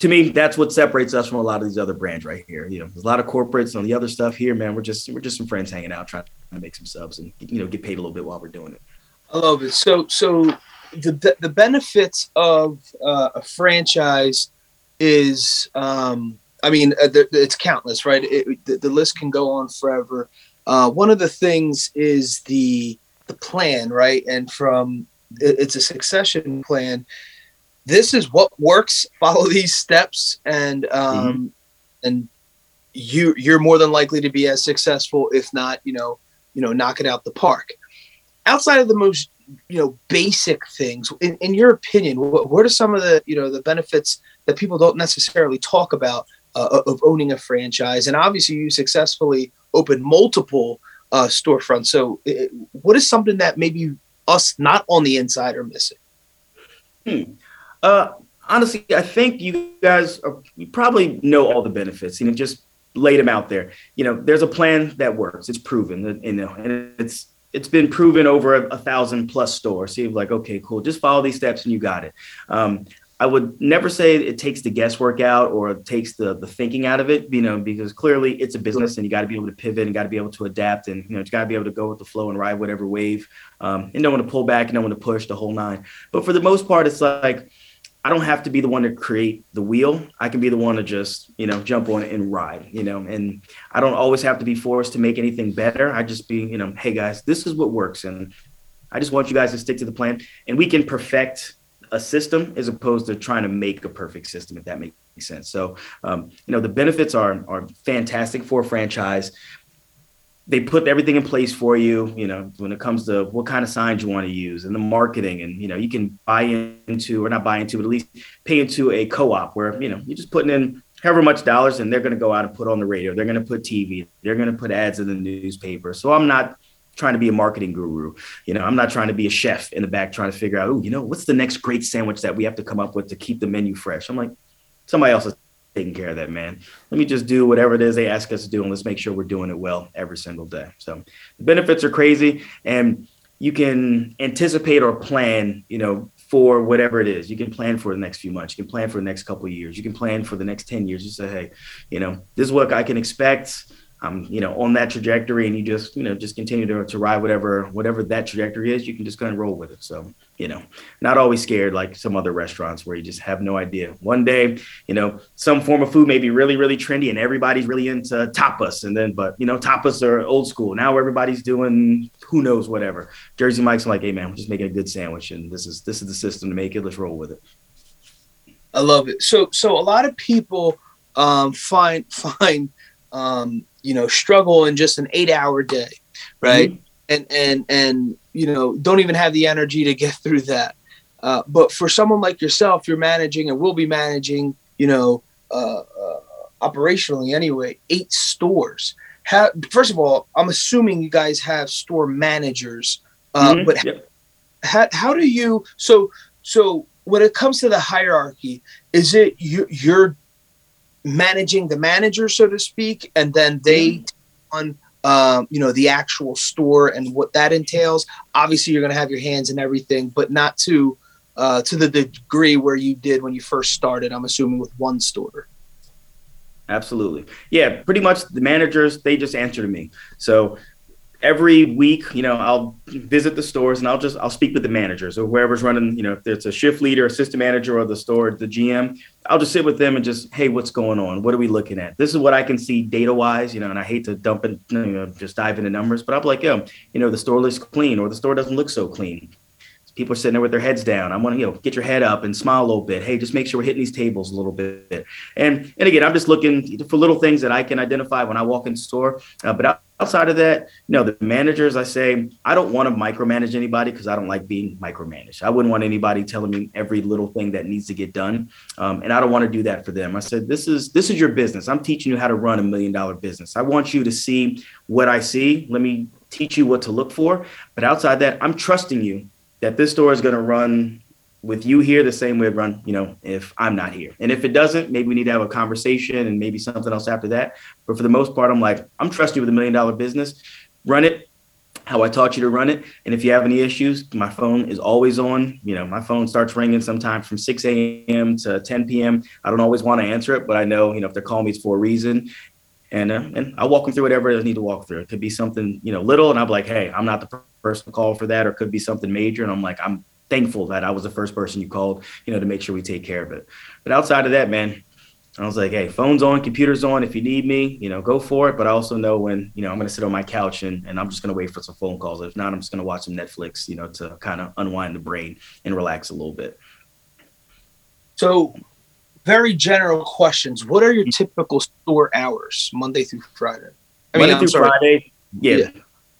to me, that's what separates us from a lot of these other brands right here. You know, there's a lot of corporates on the other stuff here, man. We're just we're just some friends hanging out, trying to make some subs and you know get paid a little bit while we're doing it. I love it. So so the the benefits of uh, a franchise is um, I mean, uh, it's countless, right? It, the, the, list can go on forever. Uh, one of the things is the the plan, right? And from it, it's a succession plan. This is what works. [LAUGHS] Follow these steps, and um, mm-hmm. and you you're more than likely to be as successful, if not, you know, you know, knock it out the park. Outside of the most you know basic things, in, in your opinion, what, what are some of the you know the benefits that people don't necessarily talk about uh, of owning a franchise. And obviously, you successfully opened multiple uh, storefronts. So, it, what is something that maybe us not on the inside are missing? Hmm. Uh, honestly, I think you guys are, you probably know all the benefits. You know, just laid them out there. You know, there's a plan that works. It's proven. You know, and it's it's been proven over a, a thousand plus stores. So you're like, okay, cool. Just follow these steps and you got it. Um, I would never say it takes the guesswork out or takes the the thinking out of it, you know, because clearly it's a business and you got to be able to pivot and got to be able to adapt and you know you got to be able to go with the flow and ride whatever wave um, and know when to pull back and know when to push the whole nine. But for the most part, it's like I don't have to be the one to create the wheel. I can be the one to just you know jump on it and ride, you know, and I don't always have to be forced to make anything better. I just be you know, hey guys, this is what works and I just want you guys to stick to the plan and we can perfect a system as opposed to trying to make a perfect system, if that makes sense. So, um, you know, the benefits are are fantastic for a franchise. They put everything in place for you, you know, when it comes to what kind of signs you want to use and the marketing. And, you know, you can buy into or not buy into, but at least pay into a co-op where, you know, you're just putting in however much dollars and they're going to go out and put on the radio. They're going to put TV. They're going to put ads in the newspaper. So I'm not trying to be a marketing guru. You know, I'm not trying to be a chef in the back trying to figure out, oh, you know, what's the next great sandwich that we have to come up with to keep the menu fresh. I'm like, somebody else is taking care of that, man. Let me just do whatever it is they ask us to do, and let's make sure we're doing it well every single day. So the benefits are crazy, and you can anticipate or plan, you know, for whatever it is. You can plan for the next few months. You can plan for the next couple years. You can plan for the next 10 years. You say, hey, you know, this is what I can expect I'm, you know, on that trajectory and you just, you know, just continue to, to ride whatever, whatever that trajectory is, you can just kind of roll with it. So, you know, not always scared like some other restaurants where you just have no idea. One day, you know, some form of food may be really, really trendy and everybody's really into tapas. And then, but, you know, tapas are old school. Now everybody's doing who knows whatever. Jersey Mike's like, hey, man, we're just making a good sandwich and this is, this is the system to make it. Let's roll with it. I love it. So, so a lot of people um, find, [LAUGHS] find, um, you know struggle in just an eight hour day right mm-hmm. and and and you know don't even have the energy to get [LAUGHS] through that uh, but for someone like yourself you're managing and will be managing you know uh, uh, operationally anyway eight stores how, first of all i'm assuming you guys have store managers uh, mm-hmm. but yep. how, how do you so so when it comes to the hierarchy is it you, you're managing the manager, so to speak, and then they mm-hmm. on um, you know the actual store and what that entails. Obviously, you're going to have your hands in everything, but not to uh, to the degree where you did when you first started. I'm assuming with one store. Absolutely, yeah. Pretty much the managers they just answer to me. So every week, you know, I'll visit the stores and I'll just I'll speak with the managers or whoever's running, you know, if it's a shift leader, assistant manager, or the store, the GM, I'll just sit with them and just, hey, what's going on? What are we looking at? This is what I can see data wise, you know, and I hate to dump it, you know, just dive into numbers, but I'm like, yo, you know, the store looks clean or the store doesn't look so clean people are sitting there with their heads down. I want to, you know, get your head up and smile a little bit. Hey, just make sure we're hitting these tables a little bit. And and again, I'm just looking for little things that I can identify when I walk in the store. Uh, but outside of that, you know, the managers, I say, I don't want to micromanage anybody because I don't like being micromanaged. I wouldn't want anybody telling me every little thing that needs to get done, um, and I don't want to do that for them. I said, this is this is your business. I'm teaching you how to run a million dollar business. I want you to see what I see. Let me teach you what to look for. But outside that, I'm trusting you that this store is going to run with you here the same way it run, you know, if I'm not here. And if it doesn't, maybe we need to have a conversation and maybe something else after that. But for the most part, I'm like, I'm trusting you with a million dollar business. Run it how I taught you to run it. And if you have any issues, my phone is always on. You know, my phone starts ringing sometimes from 6 a.m. to 10 p.m. I don't always want to answer it, but I know, you know, if they're calling me, it's for a reason. And, uh, and I'll walk them through whatever I need to walk through. It could be something, you know, little, and I'm like, hey, I'm not the person to call for that, or could be something major. And I'm like, I'm thankful that I was the first person you called, you know, to make sure we take care of it. But outside of that, man, I was like, hey, phone's on, computer's on. If you need me, you know, go for it. But I also know when, you know, I'm to sit on my couch and, and I'm just to wait for some phone calls. If not, I'm just to watch some Netflix, you know, to kind of unwind the brain and relax a little bit. So, very general questions. What are your typical store hours, Monday through Friday? I mean, Monday through Friday. Yeah. yeah.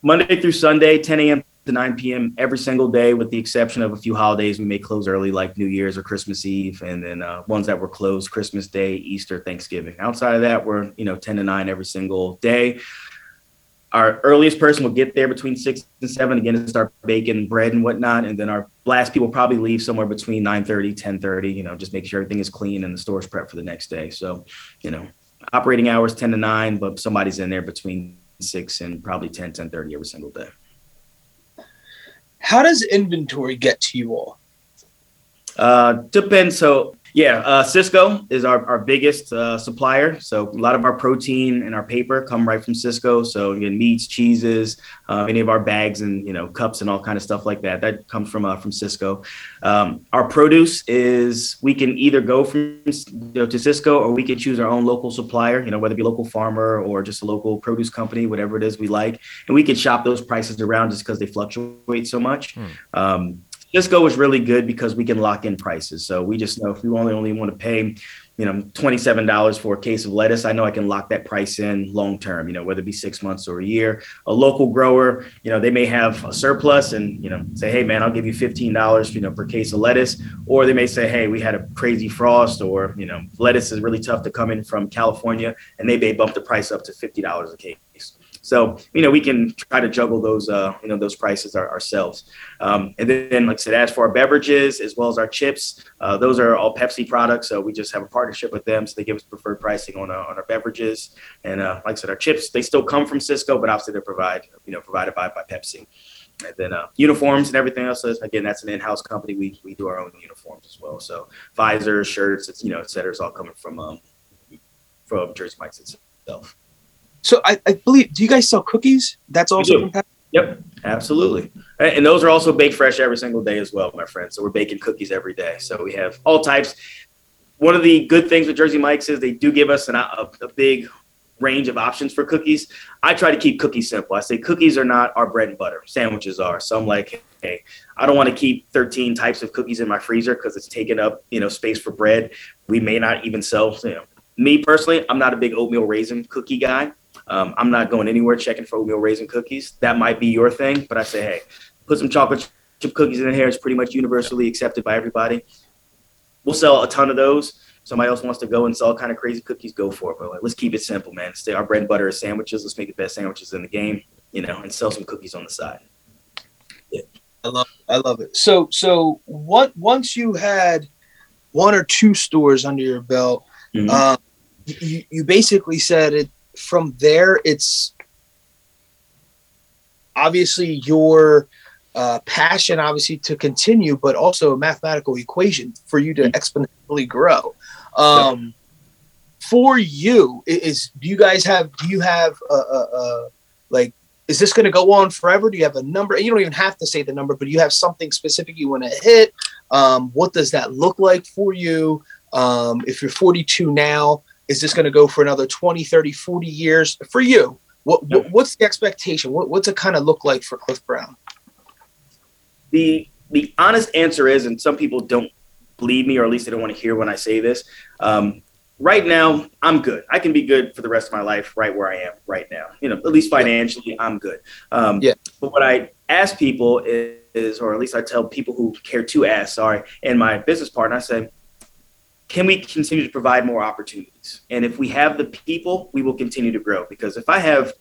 Monday through Sunday, 10 a.m. to 9 p.m. every single day, with the exception of a few holidays we may close early, like New Year's or Christmas Eve, and then uh, ones that were closed Christmas Day, Easter, Thanksgiving. Outside of that, we're you know 10 to 9 every single day. Our earliest person will get there between six and seven again to start baking bread and whatnot, and then our last people probably leave somewhere between 9:30, 10:30. You know, just make sure everything is clean and the store's prep for the next day. So, you know, operating hours 10 to 9, but somebody's in there between six and probably 10, 10 30 every single day. How does inventory get to you all? Uh, depends. So yeah, uh, Sysco is our, our biggest uh, supplier. So a lot of our protein and our paper come right from Sysco. So again, meats, cheeses, uh, any of our bags and you know cups and all kind of stuff like that. That comes from uh, from Sysco. Um, our produce is we can either go from you know, to Sysco or we can choose our own local supplier. You know whether it be local farmer or just a local produce company, whatever it is we like, and we can shop those prices around just because they fluctuate so much. Hmm. Um, Sysco is really good because we can lock in prices. So we just know if we only only want to pay, you know, twenty-seven dollars for a case of lettuce, I know I can lock that price in long term. You know, whether it be six months or a year. A local grower, you know, they may have a surplus and you know say, hey man, I'll give you fifteen dollars, you know, per case of lettuce. Or they may say, hey, we had a crazy frost, or you know, lettuce is really tough to come in from California, and they may bump the price up to fifty dollars a case. So you know we can try to juggle those uh, you know those prices our, ourselves. Um, and then, like I said, as for our beverages as well as our chips, uh, those are all Pepsi products. So we just have a partnership with them, so they give us preferred pricing on our, uh, on our beverages. And uh, like I said, our chips they still come from Sysco, but obviously they're provide you know provided by by Pepsi. And then uh, uniforms and everything else. Again, that's an in-house company. We, we do our own uniforms as well. So visors, shirts, it's you know, et cetera, is all coming from um, from Jersey Mike's itself. So I, I believe. Do you guys sell cookies? That's also Yep, absolutely. And those are also baked fresh every single day as well, my friend. So we're baking cookies every day. So we have all types. One of the good things with Jersey Mike's is they do give us an, a, a big range of options for cookies. I try to keep cookies simple. I say cookies are not our bread and butter. Sandwiches are. So I'm like, hey, I don't want to keep 13 types of cookies in my freezer because it's taking up, you know, space for bread. We may not even sell, you know, me personally, I'm not a big oatmeal raisin cookie guy. Um, I'm not going anywhere checking for oatmeal raisin cookies. That might be your thing, but I say, hey, put some chocolate chip cookies in here. It's pretty much universally accepted by everybody. We'll sell a ton of those. Somebody else wants to go and sell kind of crazy cookies, go for it. But like, let's keep it simple, man. Stay our bread and butter is sandwiches. Let's make the best sandwiches in the game, you know, and sell some cookies on the side. Yeah. I love I love it. So so what once you had one or two stores under your belt, mm-hmm. uh, you, you basically said it from there, it's obviously your uh, passion, obviously, to continue, but also a mathematical equation for you to mm-hmm. exponentially grow. Um. For you, is do you guys have do you have a, a, a like is this going to go on forever? Do you have a number? You don't even have to say the number, but you have something specific you want to hit. Um, what does that look like for you? Um, if you're 42 now, is this going to go for another 20, 30, 40 years for you? What, what what's the expectation? What, what's it kind of look like for Cliff Brown? The the honest answer is, and some people don't believe me, or at least they don't want to hear when I say this. Um, right now, I'm good. I can be good for the rest of my life, right where I am right now. You know, at least financially, I'm good. Um, yeah. But what I ask people is, or at least I tell people who care to ask, sorry, and my business partner, I say, can we continue to provide more opportunities? And if we have the people, we will continue to grow. Because if I have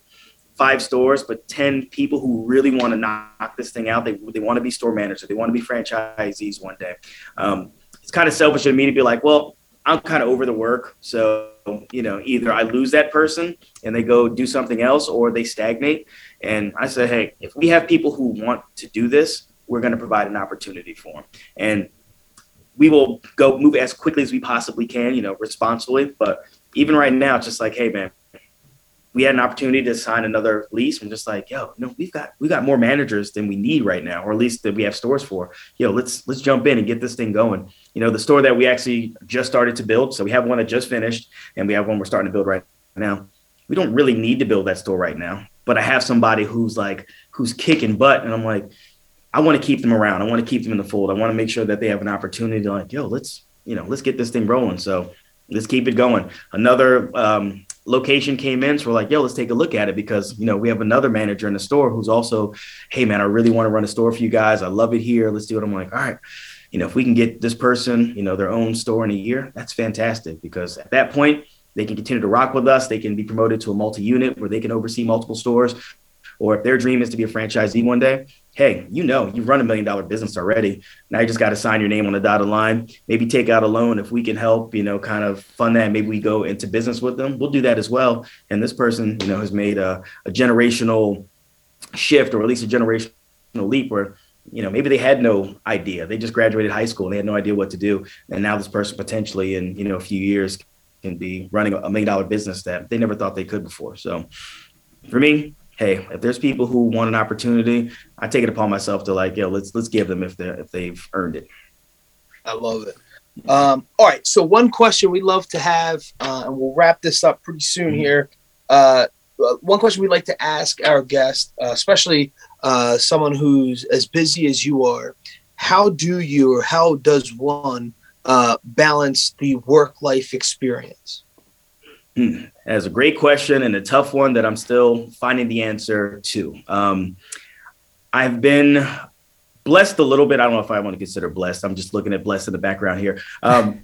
five stores, but 10 people who really want to knock this thing out, they, they want to be store managers, they want to be franchisees one day. Um, it's kind of selfish of me to be like, well, I'm kind of over the work. So, you know, either I lose that person and they go do something else or they stagnate. And I say, hey, if we have people who want to do this, we're going to provide an opportunity for them. And we will go move as quickly as we possibly can, you know, responsibly. But even right now, it's just like, hey, man, we had an opportunity to sign another lease. I'm just like, yo, know, we've got we got more managers than we need right now, or at least that we have stores for. Yo, let's let's jump in and get this thing going. You know, the store that we actually just started to build. So we have one that just finished, and we have one we're starting to build right now. We don't really need to build that store right now, but I have somebody who's like who's kicking butt, and I'm like, I want to keep them around. I want to keep them in the fold. I want to make sure that they have an opportunity to like, yo, let's you know, let's get this thing rolling. So let's keep it going. Another um, location came in, so we're like, yo, let's take a look at it because you know we have another manager in the store who's also, hey man, I really want to run a store for you guys. I love it here. Let's do it. I'm like, all right. You know, if we can get this person, you know, their own store in a year, that's fantastic because at that point, they can continue to rock with us. They can be promoted to a multi unit where they can oversee multiple stores. Or if their dream is to be a franchisee one day, hey, you know, you've run a million dollar business already. Now you just got to sign your name on the dotted line. Maybe take out a loan if we can help, you know, kind of fund that. Maybe we go into business with them. We'll do that as well. And this person, you know, has made a, a generational shift or at least a generational leap where you know maybe they had no idea they just graduated high school and they had no idea what to do and now this person potentially in you know a few years can be running a million dollar business that they never thought they could before so for me hey, if there's people who want an opportunity, I take it upon myself to like, yo, let's let's give them if they if they've earned it. I love it. Um, all right, so one question we love to have, uh, and we'll wrap this up pretty soon mm-hmm. here. Uh, uh one question we like to ask our guest, uh, especially uh, someone who's as busy as you are, how do you or how does one uh, balance the work life experience? Hmm. That's a great question and a tough one that I'm still finding the answer to. Um, I've been blessed a little bit. I don't know if I want to consider blessed. I'm just looking at blessed in the background here. Um,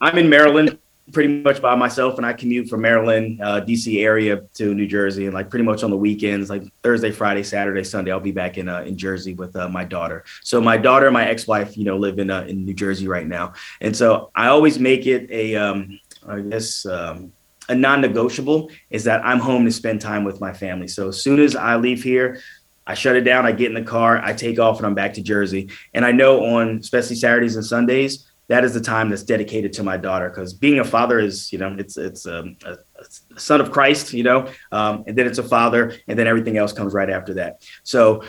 I'm in Maryland pretty much by myself and I commute from Maryland, uh, DC area to New Jersey and like pretty much on the weekends, like Thursday, Friday, Saturday, Sunday, I'll be back in, uh, in Jersey with uh, my daughter. So my daughter and my ex-wife, you know, live in, uh, in New Jersey right now. And so I always make it a, um, I guess, um, a non-negotiable is that I'm home to spend time with my family. So as soon as I leave here, I shut it down, I get in the car, I take off and I'm back to Jersey. And I know on especially Saturdays and Sundays, that is the time that's dedicated to my daughter because being a father is, you know, it's it's um, a, a, son of Christ, you know, um, and then it's a father, and then everything else comes right after that. So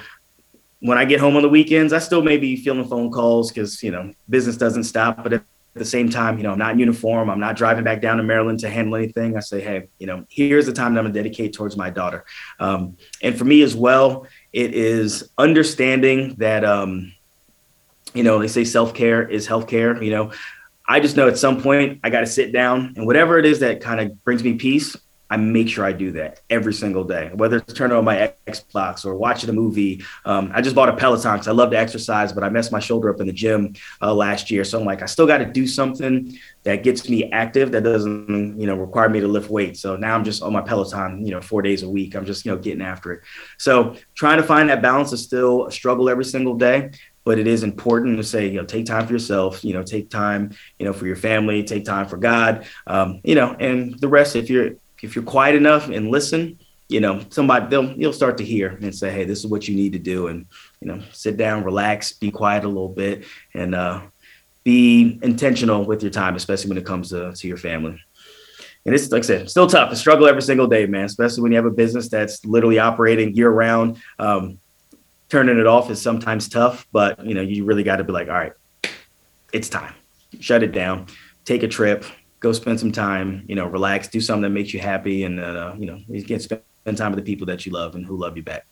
when I get home on the weekends, I still may be feeling phone calls because you know business doesn't stop. But at the same time, you know, I'm not in uniform. I'm not driving back down to Maryland to handle anything. I say, hey, you know, here's the time that I'm gonna dedicate towards my daughter. Um, and for me as well, it is understanding that, um, you know, they say self care is health care. You know, I just know at some point I got to sit down and whatever it is that kind of brings me peace, I make sure I do that every single day, whether it's turning on my Xbox or watching a movie. Um, I just bought a Peloton because I love to exercise, but I messed my shoulder up in the gym uh, last year. So I'm like, I still got to do something that gets me active that doesn't, you know, require me to lift weights. So now I'm just on my Peloton, you know, four days a week. I'm just, you know, getting after it. So trying to find that balance is still a struggle every single day but it is important to say, you know, take time for yourself, you know, take time, you know, for your family, take time for God, um, you know, and the rest, if you're, if you're quiet enough and listen, you know, somebody they'll you'll start to hear and say, hey, this is what you need to do, and you know, sit down, relax, be quiet a little bit, and uh, be intentional with your time, especially when it comes to, to your family. and it's like I said, still tough. to struggle every single day, man. Especially when you have a business that's literally operating year round. Um, turning it off is sometimes tough, but you know, you really got to be like, all right, it's time. Shut it down. Take a trip. Go spend some time. You know, relax. Do something that makes you happy, and uh, you know, you can spend time with the people that you love and who love you back.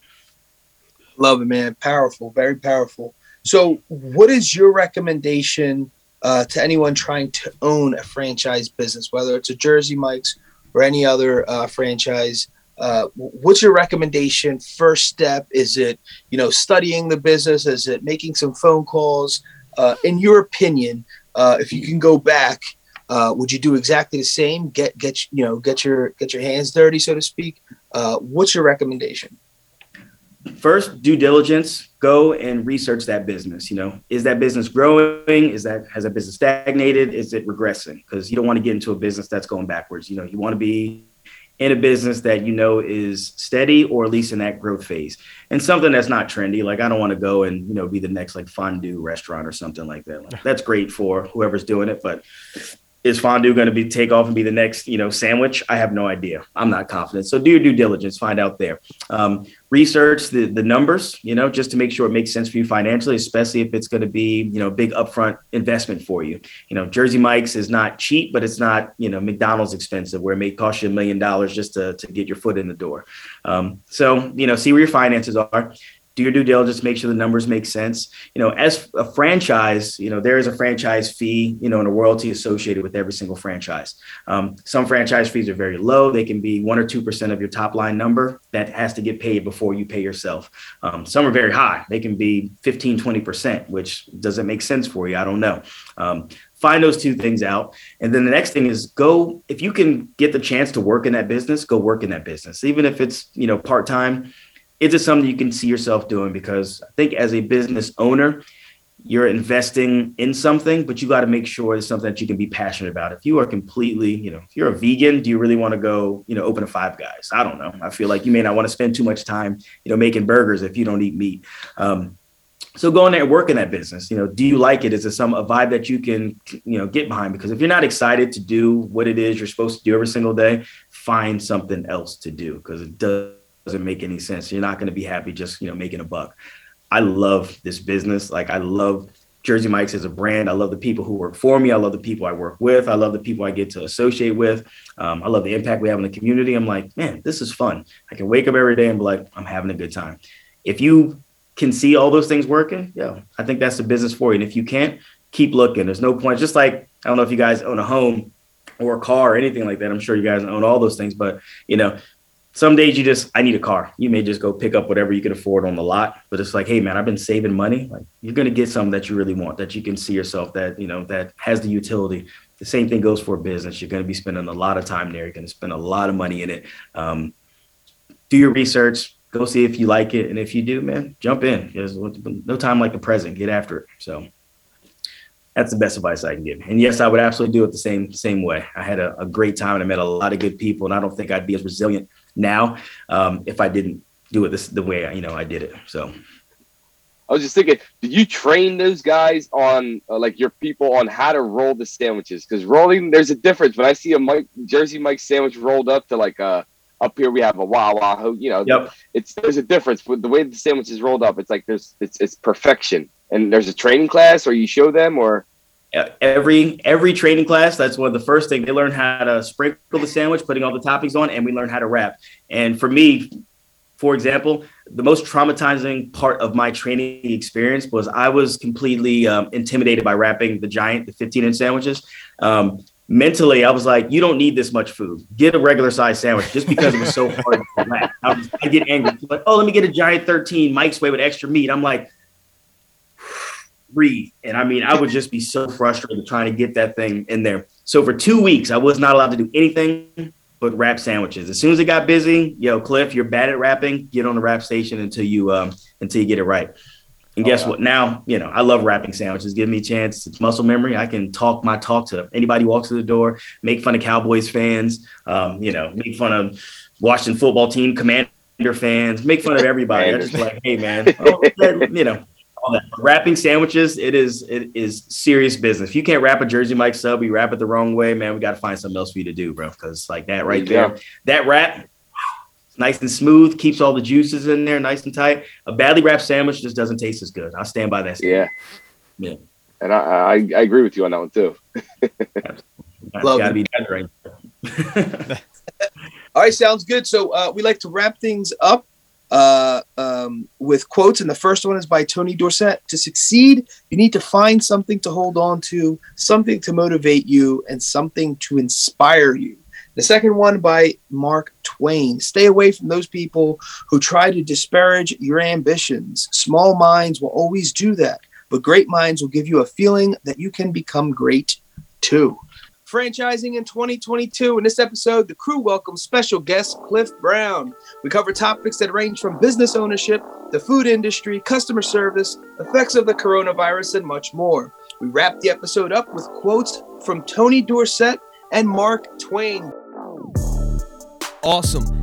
Love it, man. Powerful, very powerful. So, what is your recommendation uh, to anyone trying to own a franchise business, whether it's a Jersey Mike's or any other uh, franchise? Uh, what's your recommendation? First step is it you know studying the business? Is it making some phone calls? Uh, in your opinion, uh, if you can go back, uh, would you do exactly the same? Get get you know get your get your hands dirty, so to speak. what's your recommendation? first due diligence. Go and research that business you know. Is that business growing? Is that has that business stagnated? Is it regressing? Because you don't want to get into a business that's going backwards you know. You want to be in a business that you know is steady or at least in that growth phase. And something that's not trendy like i don't want to go and you know be the next like fondue restaurant or something like that. Like, [LAUGHS] that's great for whoever's doing it but is fondue going to be take off and be the next you know sandwich? I have no idea. I'm not confident. So do your due diligence find out there. Um, research the, the numbers you know just to make sure it makes sense for you financially especially if it's going to be you know big upfront investment for you. You know jersey mike's is not cheap but it's not you know mcdonald's expensive where it may cost you a million dollars just to, to get your foot in the door. Um, so you know see where your finances are do your due diligence, make sure the numbers make sense. You know, as a franchise, you know, there is a franchise fee, you know, and a royalty associated with every single franchise. Um, some franchise fees are very low. They can be one or 2% of your top line number that has to get paid before you pay yourself. Um, some are very high. They can be 15, 20%, which doesn't make sense for you. I don't know. Um, find those two things out. And then the next thing is go, if you can get the chance to work in that business, go work in that business, even if it's, you know, part-time, is it something you can see yourself doing? Because I think as a business owner, you're investing in something, but you got to make sure it's something that you can be passionate about. If you are completely, you know, if you're a vegan, do you really want to go, you know, open a five guys? I don't know. I feel like you may not want to spend too much time, you know, making burgers if you don't eat meat. Um, so go in there and work in that business. You know, do you like it? Is it some a vibe that you can, you know, get behind? Because if you're not excited to do what it is you're supposed to do every single day, find something else to do because it does doesn't make any sense. You're not going to be happy just you know making a buck. I love this business. Like I love Jersey Mike's as a brand. I love the people who work for me. I love the people I work with. I love the people I get to associate with. Um, I love the impact we have in the community. I'm like, man, this is fun. I can wake up every day and be like, I'm having a good time. If you can see all those things working, yeah, I think that's the business for you. And if you can't, keep looking. There's no point. Just like I don't know if you guys own a home or a car or anything like that. I'm sure you guys own all those things, but you know, some days you just I need a car. You may just go pick up whatever you can afford on the lot, but it's like, hey man, I've been saving money. Like you're gonna get something that you really want, that you can see yourself, that you know, that has the utility. The same thing goes for business. You're gonna be spending a lot of time there. You're gonna spend a lot of money in it. Um, do your research. Go see if you like it, and if you do, man, jump in. There's no time like the present. Get after it. So that's the best advice I can give. And yes, I would absolutely do it the same same way. I had a, a great time and I met a lot of good people, and I don't think I'd be as resilient now um, if I didn't do it this the way I, you know I did it. So. I was just thinking, do you train those guys on uh, like your people on how to roll the sandwiches? Because rolling, there's a difference. When I see a Mike Jersey Mike sandwich rolled up to like a uh, up here we have a Wawa, you know, yep. it's there's a difference with the way the sandwich is rolled up. It's like there's it's it's perfection. And there's a training class, or you show them, or every every training class that's one of the first things they learn how to sprinkle the sandwich putting all the toppings on and we learn how to wrap. And for me for example the most traumatizing part of my training experience was i was completely um, intimidated by wrapping the giant the 15 inch sandwiches. Um, mentally i was like you don't need this much food. Get a regular size sandwich just because it was so hard to wrap. I, was, I get angry. Like oh let me get a giant 13 mike's way with extra meat. I'm like breathe. And I mean, I would just be so frustrated trying to get that thing in there. So for two weeks, I was not allowed to do anything but wrap sandwiches. As soon as it got busy, yo, Cliff, you're bad at wrapping. Get on the wrap station until you um until you get it right. And guess oh, wow. what? Now, you know, I love wrapping sandwiches. Give me a chance. It's muscle memory. I can talk my talk to anybody walks through the door, make fun of Cowboys fans, um, you know, make fun of Washington football team commander fans, make fun of everybody. I just like, hey man, [LAUGHS] oh, you know, Wrapping sandwiches, it is it is serious business. If you can't wrap a Jersey Mike sub, you wrap it the wrong way, man. We got to find something else for you to do, bro. Because like that right there, there that wrap, nice and smooth, keeps all the juices in there, nice and tight. A badly wrapped sandwich just doesn't taste as good. I stand by that. Statement. Yeah, yeah, and I, I, I agree with you on that one too. Love gotta be right. [LAUGHS] all right, sounds good. So uh, we like to wrap things up uh, with quotes, and the first one is by Tony Dorsett. To succeed, you need to find something to hold on to, something to motivate you, and something to inspire you. The second one by Mark Twain. Stay away from those people who try to disparage your ambitions. Small minds will always do that, but great minds will give you a feeling that you can become great too franchising in 2022. In this episode, the crew welcomes special guest Cliff Brown. We cover topics that range from business ownership, the food industry, customer service, effects of the coronavirus, and much more. We wrap the episode up with quotes from Tony Dorsett and Mark Twain. Awesome.